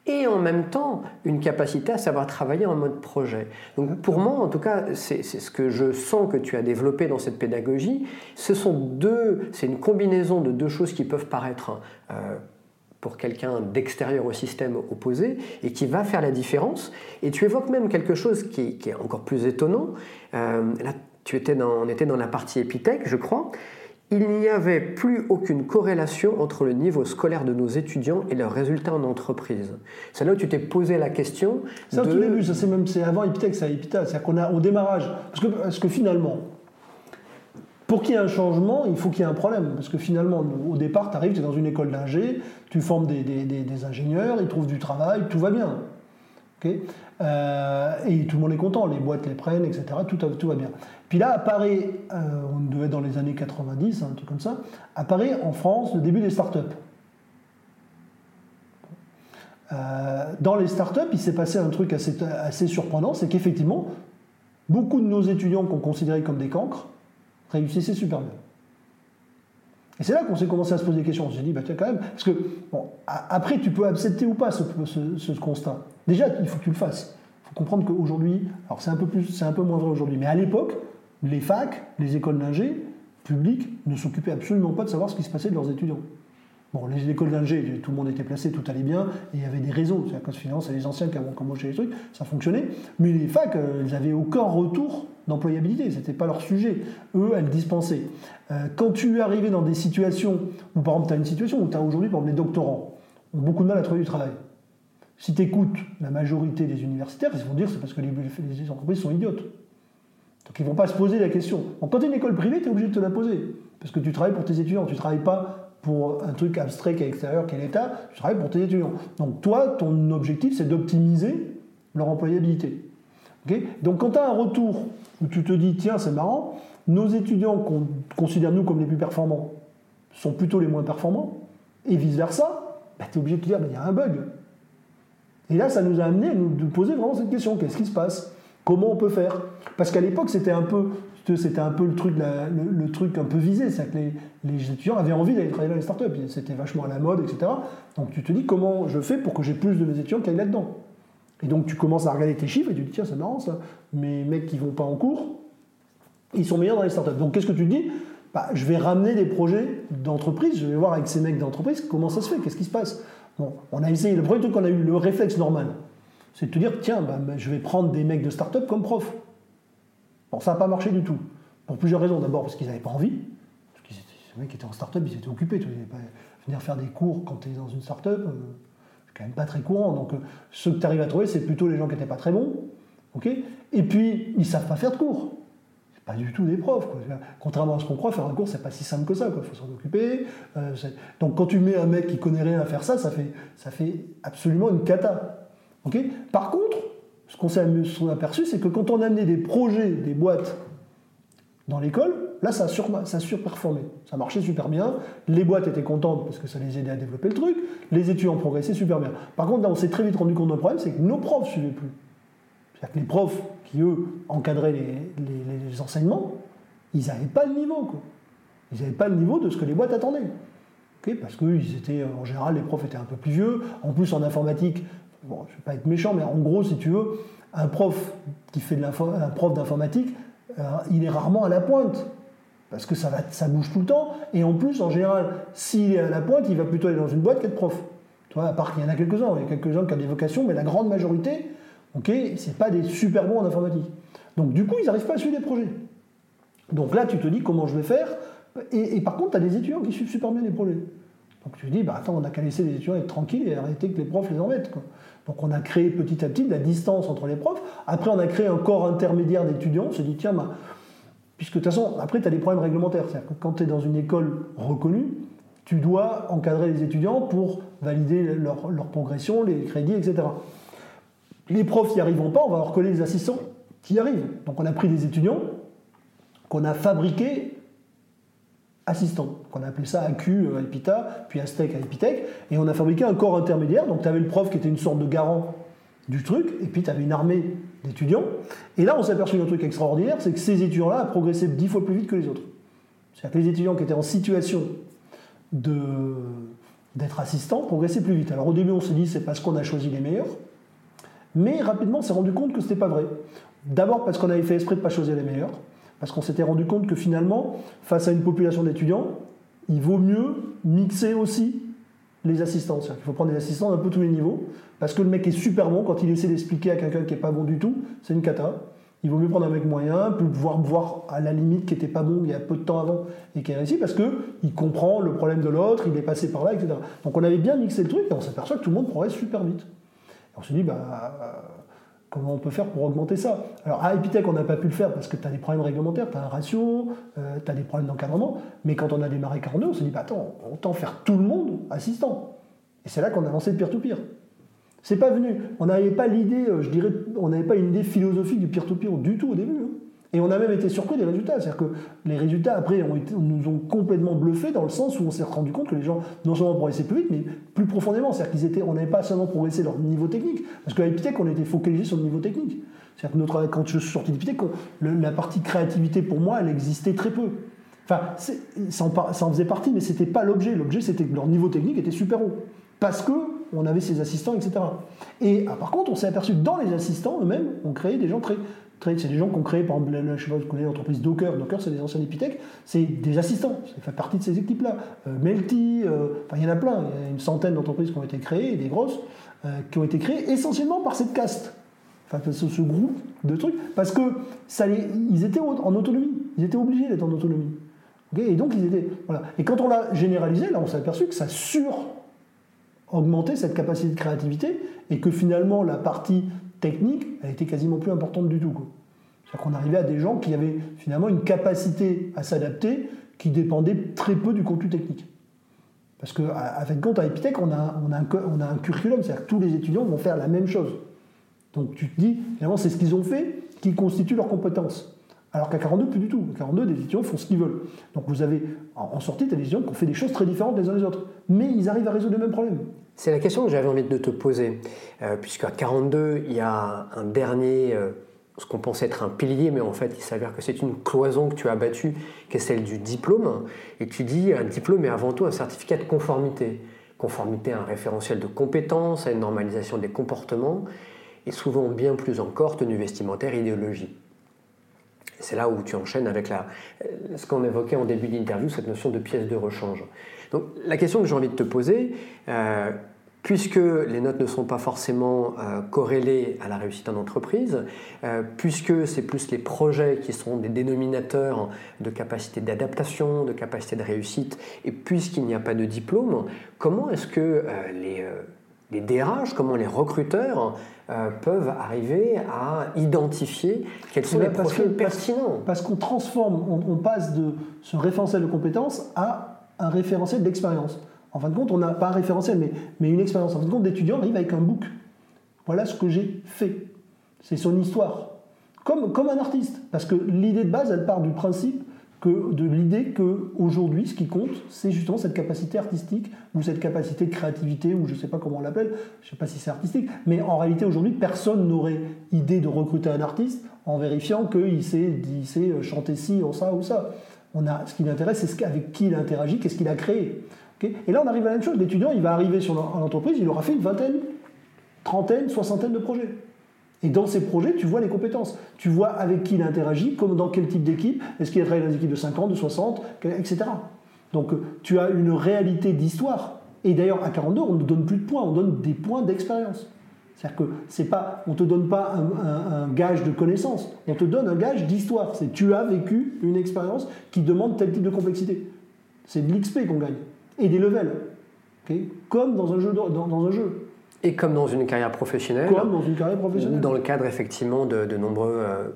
et en même temps une capacité à savoir travailler en mode projet. Donc pour moi, en tout cas, c'est ce que je sens que tu as développé dans cette pédagogie. Ce sont deux, c'est une combinaison de deux choses qui peuvent paraître euh, pour quelqu'un d'extérieur au système opposé et qui va faire la différence. Et tu évoques même quelque chose qui, est encore plus étonnant. Euh, là, tu étais dans, on était dans la partie épithèque, je crois il n'y avait plus aucune corrélation entre le niveau scolaire de nos étudiants et leurs résultats en entreprise. C'est là où tu t'es posé la question. De... au début, ça c'est même c'est avant Epitech, c'est Epita, c'est-à-dire qu'on a au démarrage, parce que, parce que finalement, pour qu'il y ait un changement, il faut qu'il y ait un problème. Parce que finalement, au départ, tu arrives, tu es dans une école d'ingé, tu formes des, des, des, ingénieurs, ils trouvent du travail, tout va bien. Euh, et tout le monde est content, les boîtes les prennent, etc. Tout, va bien. Puis là apparaît, euh, on devait être dans les années 90, un truc comme ça, apparaît en France le début des startups. Euh, dans les startups, il s'est passé un truc assez, surprenant, c'est qu'effectivement, beaucoup de nos étudiants qu'on considérait comme des cancres réussissaient super bien. Et c'est là qu'on s'est commencé à se poser des questions. On s'est dit, bah tiens, quand même, parce que, après, tu peux accepter ou pas ce, constat. Déjà, il faut que tu le fasses. Il faut comprendre qu'aujourd'hui, alors c'est un, peu moins vrai aujourd'hui, mais à l'époque, les facs, les écoles d'ingé publiques ne s'occupaient absolument pas de savoir ce qui se passait de leurs étudiants. Bon, les écoles d'ingé, tout le monde était placé, tout allait bien, et il y avait des réseaux. C'est à cause finance, c'est les anciens qui avaient commencé les trucs, ça fonctionnait. Mais les facs, euh, ils n'avaient aucun retour d'employabilité, ce n'était pas leur sujet. Eux, elles dispensaient. Euh, quand tu arrivais dans des situations où, par exemple, tu as une situation où tu as aujourd'hui, par exemple, les doctorants ont beaucoup de mal à trouver du travail. Si tu écoutes la majorité des universitaires, ils vont dire c'est parce que les, entreprises sont idiotes. Donc ils ne vont pas se poser la question. quand tu es une école privée, tu es obligé de te la poser. Parce que tu travailles pour tes étudiants, tu ne travailles pas pour un truc abstrait qui est extérieur, qui est l'État, tu travailles pour tes étudiants. Donc toi, ton objectif, c'est d'optimiser leur employabilité. Donc quand tu as un retour où tu te dis, tiens, c'est marrant, nos étudiants qu'on considère nous comme les plus performants sont plutôt les moins performants, et vice-versa, bah, tu es obligé de te dire, bah, il y a un bug. Et là, ça nous a amené à nous poser vraiment cette question, qu'est-ce qui se passe? Comment on peut faire? Parce qu'à l'époque, c'était un peu le truc, un peu visé, c'est que les, étudiants avaient envie d'aller travailler dans les startups, c'était vachement à la mode, etc. Donc tu te dis comment je fais pour que j'ai plus de mes étudiants qui aillent là-dedans? Et donc tu commences à regarder tes chiffres et tu te dis tiens c'est marrant ça, mes mecs qui vont pas en cours, ils sont meilleurs dans les startups. Donc qu'est-ce que tu te dis? Bah, Je vais ramener des projets d'entreprise, je vais voir avec ces mecs d'entreprise comment ça se fait, qu'est-ce qui se passe? Bon, on a essayé, le premier truc qu'on a eu, le réflexe normal, c'est de te dire tiens, bah, bah, je vais prendre des mecs de start-up comme prof. Bon, ça n'a pas marché du tout. Pour plusieurs raisons. D'abord parce qu'ils n'avaient pas envie. Parce que mecs étaient en start-up, ils étaient occupés. Tu pas venir faire des cours quand tu es dans une start-up, euh, c'est quand même pas très courant. Donc, euh, ceux que tu arrives à trouver, c'est plutôt les gens qui n'étaient pas très bons. ok? Et puis, ils ne savent pas faire de cours. Pas du tout des profs. Contrairement à ce qu'on croit, faire un cours, c'est pas si simple que ça. Il faut s'en occuper. Euh, donc, quand tu mets un mec qui connaît rien à faire ça, ça fait, ça fait absolument une cata. Par contre, ce qu'on s'est aperçu, c'est que quand on amenait des projets, des boîtes dans l'école, là, ça sur, ça surperformé. Ça marchait super bien. Les boîtes étaient contentes parce que ça les aidait à développer le truc. Les étudiants progressaient super bien. Par contre, là, on s'est très vite rendu compte d'un problème, c'est que nos profs ne suivaient plus. C'est-à-dire que les profs qui, eux, encadraient les, enseignements, ils n'avaient pas le niveau. Quoi. Ils n'avaient pas le niveau de ce que les boîtes attendaient. parce que ils étaient, en général, les profs étaient un peu plus vieux. En plus, en informatique, je ne vais pas être méchant, mais en gros, si tu veux, un prof qui fait un prof d'informatique, euh, il est rarement à la pointe. Parce que ça, va, ça bouge tout le temps. Et en plus, en général, s'il est à la pointe, il va plutôt aller dans une boîte qu'être prof. Tu vois, à part qu'il y en a quelques-uns. Il y a quelques-uns qui ont des vocations, mais la grande majorité, ok, c'est pas des super bons en informatique. Donc du coup, ils n'arrivent pas à suivre les projets. Donc là, tu te dis comment je vais faire. Et, par contre, tu as des étudiants qui suivent super bien les projets. Donc tu te dis, bah attends, on n'a qu'à laisser les étudiants être tranquilles et arrêter que les profs les embêtent. Donc on a créé petit à petit de la distance entre les profs. Après, on a créé un corps intermédiaire d'étudiants. On s'est dit, tiens, bah, puisque de toute façon, après, tu as des problèmes réglementaires. C'est-à-dire que quand tu es dans une école reconnue, tu dois encadrer les étudiants pour valider leur, progression, les crédits, etc. Les profs n'y arriveront pas, on va leur coller les assistants qui y arrivent. Donc on a pris des étudiants qu'on a fabriqués assistant. On a appelé ça AQ à Epita, puis Aztec à Epitech, et on a fabriqué un corps intermédiaire. Donc tu avais le prof qui était une sorte de garant du truc, et puis tu avais une armée d'étudiants. Et là, on s'est aperçu d'un truc extraordinaire, c'est que ces étudiants-là progressaient dix fois plus vite que les autres. C'est-à-dire que les étudiants qui étaient en situation d'être assistants progressaient plus vite. Alors au début, on s'est dit c'est parce qu'on a choisi les meilleurs, mais rapidement, on s'est rendu compte que ce n'était pas vrai. D'abord parce qu'on avait fait esprit de ne pas choisir les meilleurs, parce qu'on s'était rendu compte que finalement, face à une population d'étudiants, il vaut mieux mixer aussi les assistants. Il faut prendre des assistants d'un peu tous les niveaux, parce que le mec est super bon, quand il essaie d'expliquer à quelqu'un qui n'est pas bon du tout, c'est une cata. Il vaut mieux prendre un mec moyen, plus pouvoir voir à la limite qui n'était pas bon il y a peu de temps avant et qui a réussi, parce qu'il comprend le problème de l'autre, il est passé par là, etc. Donc on avait bien mixé le truc et on s'aperçoit que tout le monde progresse super vite. On s'est dit, bah, Comment on peut faire pour augmenter ça? Alors à Epitech, on n'a pas pu le faire parce que tu as des problèmes réglementaires, tu as un ratio, euh, tu as des problèmes d'encadrement, mais quand on a démarré Carnot, on s'est dit, bah, attends, autant faire tout le monde assistant. Et c'est là qu'on a lancé le peer-to-peer. C'est pas venu. On n'avait pas l'idée, euh, je dirais, on n'avait pas une idée philosophique du peer-to-peer du tout au début. Hein. Et on a même été surpris des résultats. C'est-à-dire que les résultats, après, nous ont complètement bluffés dans le sens où on s'est rendu compte que les gens, non seulement progressaient plus vite, mais plus profondément. C'est-à-dire qu'ils étaient, on n'avait pas seulement progressé leur niveau technique, parce qu'à Epitech, on était focalisé sur le niveau technique. C'est-à-dire que notre, quand je suis sorti d'Epitech, la partie créativité, pour moi, elle existait très peu. Enfin, ça en, ça en, faisait partie, mais c'était pas l'objet. L'objet, c'était que leur niveau technique était super haut. Parce que on avait ces assistants, etc. Et ah, par contre, on s'est aperçu que dans les assistants eux-mêmes, on créait des gens très. c'est des gens qui ont créé, par exemple, je sais pas, vous connaissez l'entreprise Docker. Docker, c'est des anciens Epitech. C'est des assistants. Ça fait partie de ces équipes-là. Euh, Melty, euh, il y en a plein. Il y a une centaine d'entreprises qui ont été créées, des grosses, euh, qui ont été créées essentiellement par cette caste. Enfin, ce, groupe de trucs. Parce que ça les, ils étaient en autonomie. Ils étaient obligés d'être en autonomie. et donc, ils étaient. Voilà. Et quand on l'a généralisé, là, on s'est aperçu que ça sur augmenter cette capacité de créativité et que finalement la partie technique a été quasiment plus importante du tout. C'est-à-dire qu'on arrivait à des gens qui avaient finalement une capacité à s'adapter qui dépendait très peu du contenu technique. Parce qu'à à fin de compte, à Epitech, on a, on a, un, curriculum, c'est-à-dire que tous les étudiants vont faire la même chose. Donc tu te dis, finalement, c'est ce qu'ils ont fait qui constitue leurs compétences. Alors qu'à 42, plus du tout. À 42, des étudiants font ce qu'ils veulent. Donc vous avez, en sortie, tu as des étudiants qui ont fait des choses très différentes les uns des autres. Mais ils arrivent à résoudre les mêmes problèmes. C'est la question que j'avais envie de te poser. Euh, Puisqu'à 42, il y a un dernier, euh, ce qu'on pensait être un pilier, mais en fait, il s'avère que c'est une cloison que tu as battue, qui est celle du diplôme. Et tu dis, un diplôme est avant tout un certificat de conformité. Conformité à un référentiel de compétences, à une normalisation des comportements, et souvent bien plus encore tenue vestimentaire, idéologie. C'est là où tu enchaînes avec la, ce qu'on évoquait en début d'interview, cette notion de pièce de rechange. Donc la question que j'ai envie de te poser, euh, puisque les notes ne sont pas forcément euh, corrélées à la réussite en entreprise, euh, puisque c'est plus les projets qui sont des dénominateurs de capacité d'adaptation, de capacité de réussite, et puisqu'il n'y a pas de diplôme, comment est-ce que les les DRH, comment les recruteurs euh, peuvent arriver à identifier quels sont les profils pertinents? Parce qu'on transforme, on, passe de ce référentiel de compétences à un référentiel d'expérience. En fin de compte, on n'a pas un référentiel, mais, une expérience. En fin de compte, l'étudiant arrive avec un book. Voilà ce que j'ai fait. C'est son histoire. Comme, un artiste. Parce que l'idée de base, elle part du principe que de l'idée qu'aujourd'hui, ce qui compte, c'est justement cette capacité artistique ou cette capacité de créativité, ou je ne sais pas comment on l'appelle, je ne sais pas si c'est artistique, mais en réalité, aujourd'hui, personne n'aurait idée de recruter un artiste en vérifiant qu'il sait, sait chanter ci ou ça ou ça. On a, ce qui l'intéresse, c'est avec qui il interagit, qu'est-ce qu'il a créé. Et là, on arrive à la même chose. L'étudiant, il va arriver sur l'entreprise, il aura fait une vingtaine, trentaine, soixantaine de projets. Et dans ces projets, tu vois les compétences. Tu vois avec qui il interagit, comme dans quel type d'équipe, est-ce qu'il a travaillé dans des équipes de 50, de 60, etc. Donc euh, tu as une réalité d'histoire. Et d'ailleurs, à 42, on ne donne plus de points, on donne des points d'expérience. C'est-à-dire que c'est pas, on ne te donne pas un, gage de connaissance, on te donne un gage d'histoire. C'est tu as vécu une expérience qui demande tel type de complexité. C'est de l'XP qu'on gagne. Et des levels. Comme dans un jeu. Dans un jeu. Et comme dans une carrière professionnelle. Comme dans une carrière professionnelle. Dans le cadre effectivement de, nombreux, euh,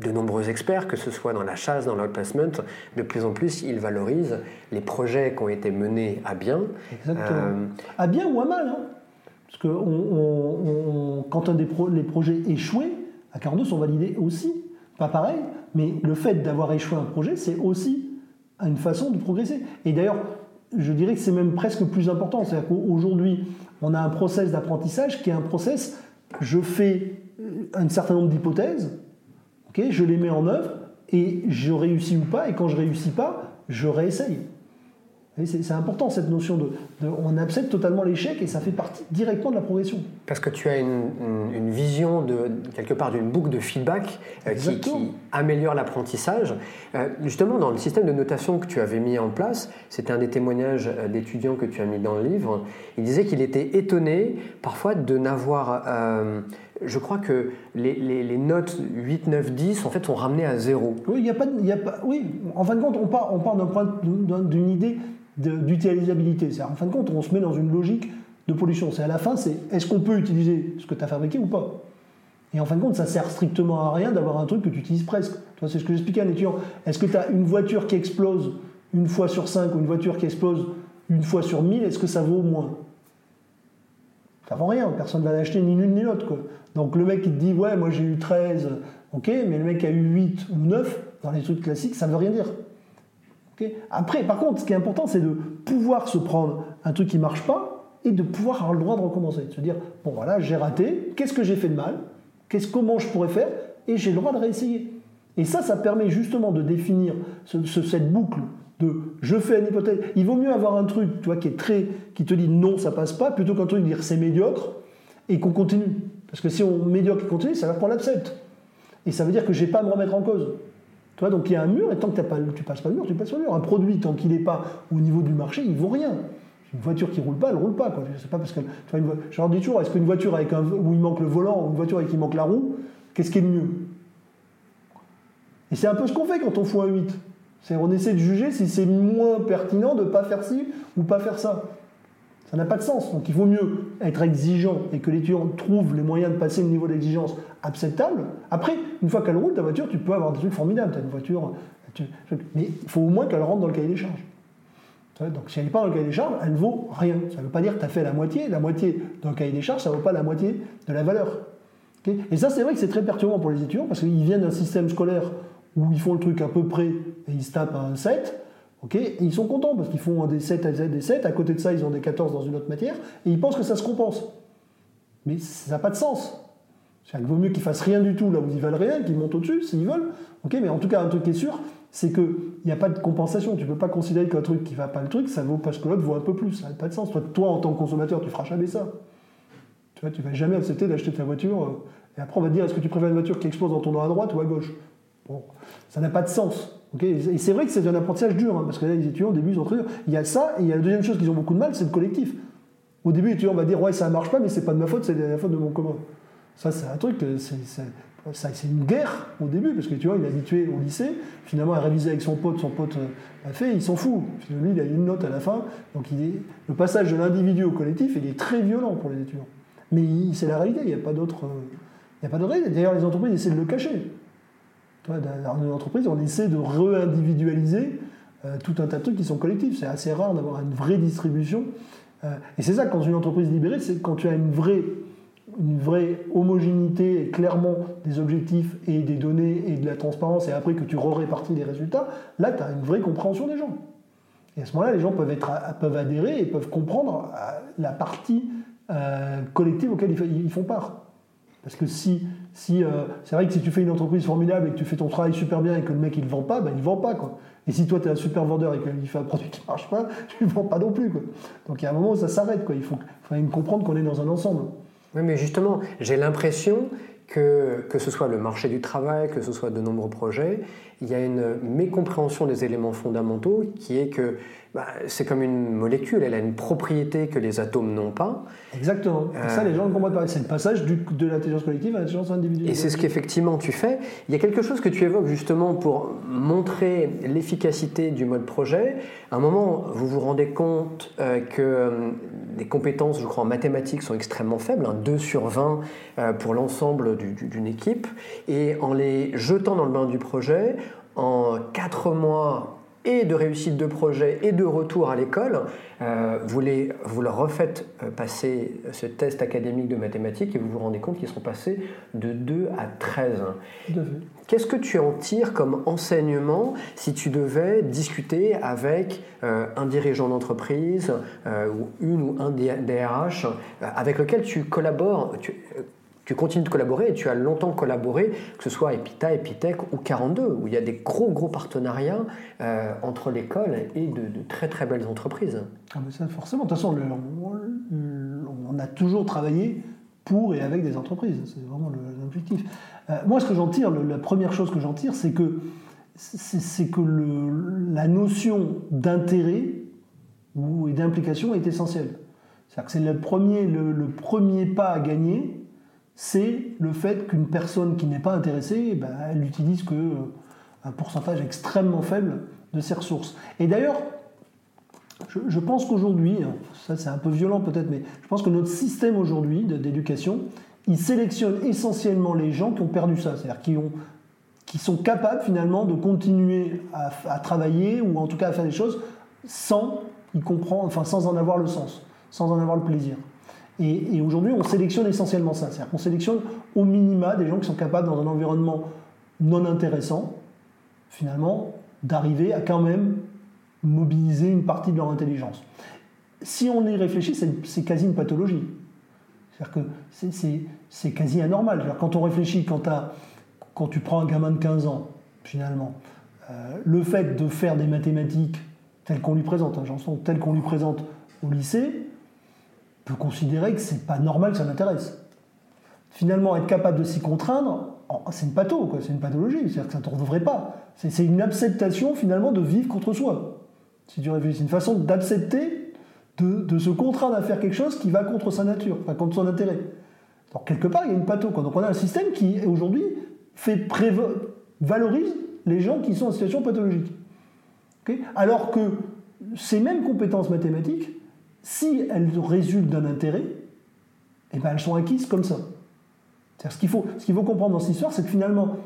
de nombreux experts, que ce soit dans la chasse, dans l'outplacement, de plus en plus ils valorisent les projets qui ont été menés à bien. Exactement. Euh, à bien ou à mal. Hein. Parce que quand un des les projets échoués, à 42 sont validés aussi. Pas pareil, mais le fait d'avoir échoué un projet, c'est aussi une façon de progresser. Et d'ailleurs, je dirais que c'est même presque plus important. C'est-à-dire qu'aujourd'hui, on a un process d'apprentissage qui est un process, je fais un certain nombre d'hypothèses, je les mets en œuvre, et je réussis ou pas, et quand je réussis pas, je réessaye. C'est important cette notion de, on accepte totalement l'échec et ça fait partie directement de la progression. Parce que tu as une, vision de quelque part d'une boucle de feedback euh, qui, améliore l'apprentissage. Euh, justement, dans le système de notation que tu avais mis en place, c'était un des témoignages euh, d'étudiants que tu as mis dans le livre. Il disait qu'il était étonné parfois de n'avoir je crois que les, notes 8, 9, 10 en fait sont ramenées à zéro. Oui, il y a pas, y a pas, oui, en fin de compte, on part, on part d'un point, d'une idée d'utilisabilité. En fin de compte, on se met dans une logique de pollution. C'est à la fin, c'est est-ce qu'on peut utiliser ce que tu as fabriqué ou pas? Et en fin de compte, ça sert strictement à rien d'avoir un truc que tu utilises presque. C'est ce que j'expliquais à un étudiant. Est-ce que tu as une voiture qui explose une fois sur 5 ou une voiture qui explose une fois sur 1000 Est-ce que ça vaut moins? Ça vaut rien. Personne ne va l'acheter ni l'une ni l'autre. Donc le mec qui te dit ouais, moi j'ai eu 13, ok, mais le mec a eu 8 ou 9 dans les trucs classiques, ça ne veut rien dire. Après, par contre, ce qui est important, c'est de pouvoir se prendre un truc qui ne marche pas et de pouvoir avoir le droit de recommencer. De se dire, bon voilà, j'ai raté, qu'est-ce que j'ai fait de mal Qu'est-ce, Comment je pourrais faire Et j'ai le droit de réessayer. Et ça, ça permet justement de définir cette boucle de je fais une hypothèse. Il vaut mieux avoir un truc qui qui te dit non, ça passe pas, plutôt qu'un truc dire c'est médiocre et qu'on continue. Parce que si on médiocre et continue, ça va qu'on l'accepte. Et ça veut dire que j'ai pas à me remettre en cause. Tu vois, donc il y a un mur, et tant que as pas, tu passes pas le mur, tu passes pas le mur. Un produit, tant qu'il n'est pas au niveau du marché, il vaut rien. Une voiture qui roule pas, elle roule pas. Quoi. Sais pas parce que, tu vois, je leur dis toujours, est-ce qu'une voiture avec un, où il manque le volant ou une voiture avec qui manque la roue, qu'est-ce qui est le mieux? Et c'est un peu ce qu'on fait quand on fout un 8. C'est on essaie de juger si c'est moins pertinent de ne pas faire ci ou pas faire ça. Ça n'a pas de sens. Donc il vaut mieux être exigeant et que l'étudiant trouve les moyens de passer le niveau d'exigence acceptable. Après, une fois qu'elle roule, ta voiture, tu peux avoir des trucs formidables. Tu as une voiture. mais il faut au moins qu'elle rentre dans le cahier des charges. Donc si elle n'est pas dans le cahier des charges, elle ne vaut rien. Ça ne veut pas dire que tu as fait la moitié. La moitié dans le cahier des charges, ça ne vaut pas la moitié de la valeur. et ça, c'est vrai que c'est très perturbant pour les étudiants parce qu'ils viennent d'un système scolaire où ils font le truc à peu près et ils se tapent un 7. Ils sont contents parce qu'ils font des 7 à des 7. À côté de ça, ils ont des 14 dans une autre matière et ils pensent que ça se compense. Mais ça n'a pas de sens. Il vaut mieux qu'ils fassent rien du tout là où ils veulent rien, qu'ils montent au-dessus s'ils veulent. mais en tout cas, un truc qui est sûr, c'est qu'il n'y a pas de compensation. Tu ne peux pas considérer qu'un truc qui ne va pas le truc, ça vaut parce que l'autre vaut un peu plus. Ça n'a pas de sens. Toi, en tant que consommateur, tu feras jamais ça. Tu vois, tu vas jamais accepter d'acheter ta voiture. Euh, et après, on va te dire est-ce que tu préfères une voiture qui explose dans ton dos à droite ou à gauche? Bon, ça n'a pas de sens. Et c'est vrai que c'est un apprentissage dur, hein, parce que là, les étudiants, au début, ils ont très dur. Il y a ça, et il y a la deuxième chose qu'ils ont beaucoup de mal, c'est le collectif. Au début, l'étudiant va dire ouais, ça ne marche pas, mais c'est pas de ma faute, c'est la faute de mon commun. Ça, c'est un truc, c'est une guerre au début, parce que tu vois, il est habitué au lycée, finalement, à réviser avec son pote, son pote euh, a fait, il s'en fout. Lui, il a une note à la fin, donc le passage de l'individu au collectif, il est très violent pour les étudiants. Mais c'est la réalité, il n'y a pas d'autre. Il n'y a pas D'ailleurs, les entreprises essaient de le cacher. Dans une entreprise, on essaie de re-individualiser euh, tout un tas de trucs qui sont collectifs. C'est assez rare d'avoir une vraie distribution. Euh, et c'est ça, quand une entreprise libérée, c'est quand tu as une vraie, une vraie homogénéité, clairement des objectifs et des données et de la transparence, et après que tu re-répartis les résultats, là, tu as une vraie compréhension des gens. Et à ce moment-là, les gens peuvent, être, peuvent adhérer et peuvent comprendre euh, la partie collective auquel ils font part. Parce que si, si euh, c'est vrai que si tu fais une entreprise formidable et que tu fais ton travail super bien et que le mec il vend pas, ben il ne vend pas. Quoi. Et si toi tu es un super vendeur et qu'il fait un produit qui ne marche pas, tu ne vends pas non plus. Quoi. Donc il y a un moment où ça s'arrête. Quoi. Il faut, faut comprendre qu'on est dans un ensemble. Oui, mais justement, j'ai l'impression que, que ce soit le marché du travail, que ce soit de nombreux projets, il y a une mécompréhension des éléments fondamentaux qui est que bah, c'est comme une molécule, elle a une propriété que les atomes n'ont pas. Exactement. ça, les gens ne comprennent pas. C'est le passage de l'intelligence collective à l'intelligence individuelle. Et c'est ce qu'effectivement tu fais. Il y a quelque chose que tu évoques justement pour montrer l'efficacité du mode projet. À un moment, vous vous rendez compte euh, que euh, les compétences, je crois, en mathématiques sont extrêmement faibles, 2 sur 20 euh, pour l'ensemble d'une équipe. Et en les jetant dans le bain du projet, en 4 mois et de réussite de projet et de retour à l'école, euh, vous, les, vous leur refaites euh, passer ce test académique de mathématiques et vous vous rendez compte qu'ils sont passés de 2 à 13. Qu'est-ce que tu en tires comme enseignement si tu devais discuter avec euh, un dirigeant d'entreprise ou une ou un DRH avec lequel tu collabores tu continues de collaborer et tu as longtemps collaboré, que ce soit Epita, Epitech ou 42, où il y a des gros gros partenariats euh, entre l'école et de, très très belles entreprises. Ah ça, forcément, de toute façon, on a toujours travaillé pour et avec des entreprises, c'est vraiment l'objectif. Euh, moi, ce que j'en tire, la première chose que j'en tire, c'est que, c'est que la notion d'intérêt et d'implication est essentielle. C'est-à-dire que c'est le premier, le premier pas à gagner c'est le fait qu'une personne qui n'est pas intéressée, ben, elle n'utilise que euh, un pourcentage extrêmement faible de ses ressources. Et d'ailleurs, je, pense qu'aujourd'hui, hein, ça c'est un peu violent peut-être, mais je pense que notre système aujourd'hui d'éducation, il sélectionne essentiellement les gens qui ont perdu ça, c'est-à-dire qui, qui sont capables finalement de continuer à, travailler ou en tout cas à faire des choses sans y comprendre, enfin sans en avoir le sens, sans en avoir le plaisir. Et, aujourd'hui, on sélectionne essentiellement ça. C'est-à-dire qu'on sélectionne au minima des gens qui sont capables, dans un environnement non intéressant, finalement, d'arriver à quand même mobiliser une partie de leur intelligence. Si on y réfléchit, c'est quasi une pathologie. C'est-à-dire que c'est quasi anormal. Quand on réfléchit, quand, tu prends un gamin de 15 ans, finalement. Euh, le fait de faire des mathématiques telles qu'on lui présente, hein, telles qu'on lui présente au lycée, peut considérer que c'est pas normal que ça m'intéresse. Finalement, être capable de s'y contraindre, c'est une patho, c'est une pathologie, c'est-à-dire que ça ne devrait pas. C'est une acceptation finalement de vivre contre soi. Si tu réfléchis, c'est une façon d'accepter de, se contraindre à faire quelque chose qui va contre sa nature, enfin, contre son intérêt. Alors quelque part, il y a une patho. Donc on a un système qui aujourd'hui fait valorise les gens qui sont en situation pathologique. Alors que ces mêmes compétences mathématiques, si elles résultent d'un intérêt, eh ben elles sont acquises comme ça. Ce qu'il faut, ce qu'il faut comprendre dans cette histoire, c'est que finalement,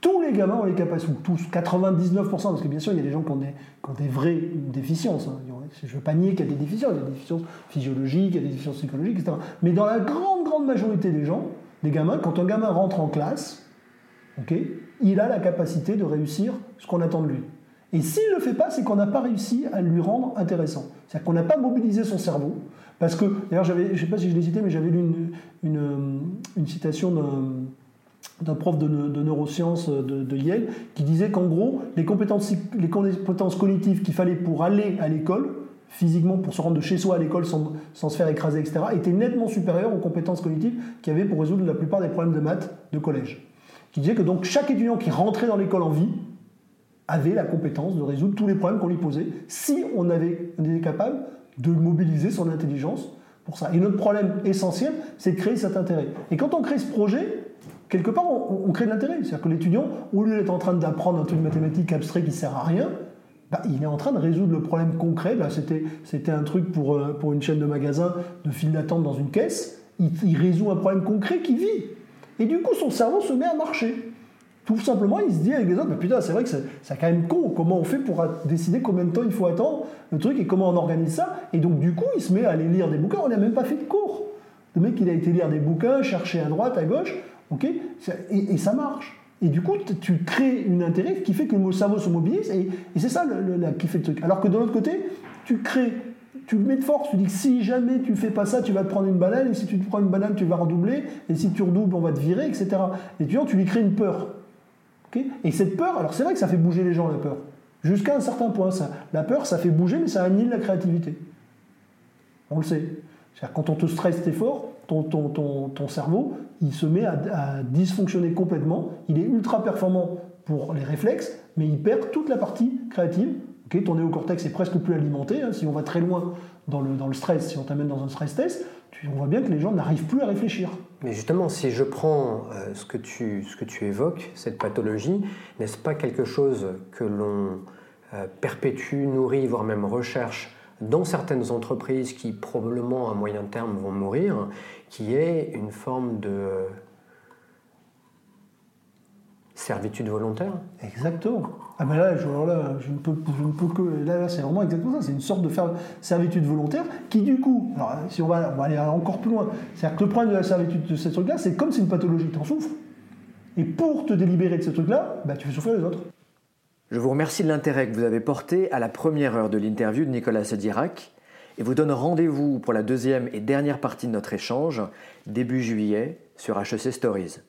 tous les gamins ont les capacités, tous, 99%, parce que bien sûr, il y a des gens qui ont des, qui ont des vraies déficiences. Hein. Je ne veux pas nier qu'il y a des déficiences, il y a des déficiences physiologiques, il y a des déficiences psychologiques, etc. Mais dans la grande, grande majorité des gens, des gamins, quand un gamin rentre en classe, il a la capacité de réussir ce qu'on attend de lui. Et s'il ne le fait pas, c'est qu'on n'a pas réussi à lui rendre intéressant. C'est-à-dire qu'on n'a pas mobilisé son cerveau. Parce que, d'ailleurs, je ne sais pas si je l'ai cité, mais j'avais lu une, citation d'un prof de, neurosciences de, Yale qui disait qu'en gros, les compétences, cognitives qu'il fallait pour aller à l'école, physiquement, pour se rendre de chez soi à l'école sans, se faire écraser, etc., étaient nettement supérieures aux compétences cognitives qu'il y avait pour résoudre la plupart des problèmes de maths de collège qui disait que donc chaque étudiant qui rentrait dans l'école en vie avait la compétence de résoudre tous les problèmes qu'on lui posait si on, avait, était capable de mobiliser son intelligence pour ça. Et notre problème essentiel, c'est de créer cet intérêt. Et quand on crée ce projet, quelque part, on, crée de l'intérêt. C'est-à-dire que l'étudiant, au lieu d'être en train d'apprendre un truc de mathématiques abstrait qui ne sert à rien, bah, il est en train de résoudre le problème concret. Là, c'était un truc pour, euh, pour une chaîne de magasins de file d'attente dans une caisse. Il, il résout un problème concret qui vit. Et du coup, son cerveau se met à marcher. Tout simplement, il se dit avec les autres, mais putain, c'est vrai que c'est quand même con, comment on fait pour décider combien de temps il faut attendre le truc et comment on organise ça? Et donc, du coup, il se met à aller lire des bouquins, on n'a même pas fait de cours. Le mec, il a été lire des bouquins, chercher à droite, à gauche, ok? Et, ça marche. Et du coup, tu crées une intérêt qui fait que le cerveau se mobilise, et, c'est ça qui fait le truc. Alors que de l'autre côté, tu crées tu mets de force, tu dis que si jamais tu fais pas ça, tu vas te prendre une banane, et si tu te prends une banane, tu vas redoubler, et si tu redoubles, on va te virer, etc. Et tu, tu lui crées une peur. Et cette peur, alors c'est vrai que ça fait bouger les gens, la peur. Jusqu'à un certain point. La peur, ça fait bouger, mais ça annule la créativité. On le sait. Quand on te stresse, t'es fort, ton, cerveau, il se met à, dysfonctionner complètement. Il est ultra performant pour les réflexes, mais il perd toute la partie créative ton néocortex est presque plus alimenté. Hein. si on va très loin dans le, dans le stress, si on t'amène dans un stress test, on voit bien que les gens n'arrivent plus à réfléchir. Mais justement, si je prends euh, ce, que tu, ce que tu évoques, cette pathologie, n'est-ce pas quelque chose que l'on euh, perpétue, nourrit, voire même recherche dans certaines entreprises qui probablement à moyen terme vont mourir, qui est une forme de servitude volontaire? Exactement. Ah ben là, je, là, ne peux, je ne peux que. Là, c'est vraiment exactement ça. C'est une sorte de servitude volontaire qui, du coup, alors, si on va, on va aller encore plus loin, c'est-à-dire que le problème de la servitude de ce truc-là, c'est comme c'est une pathologie, tu en souffres. Et pour te délibérer de ce truc-là, bah, tu fais souffrir les autres. Je vous remercie de l'intérêt que vous avez porté à la première heure de l'interview de Nicolas Sedirac et vous donne rendez-vous pour la deuxième et dernière partie de notre échange, début juillet, sur HEC Stories.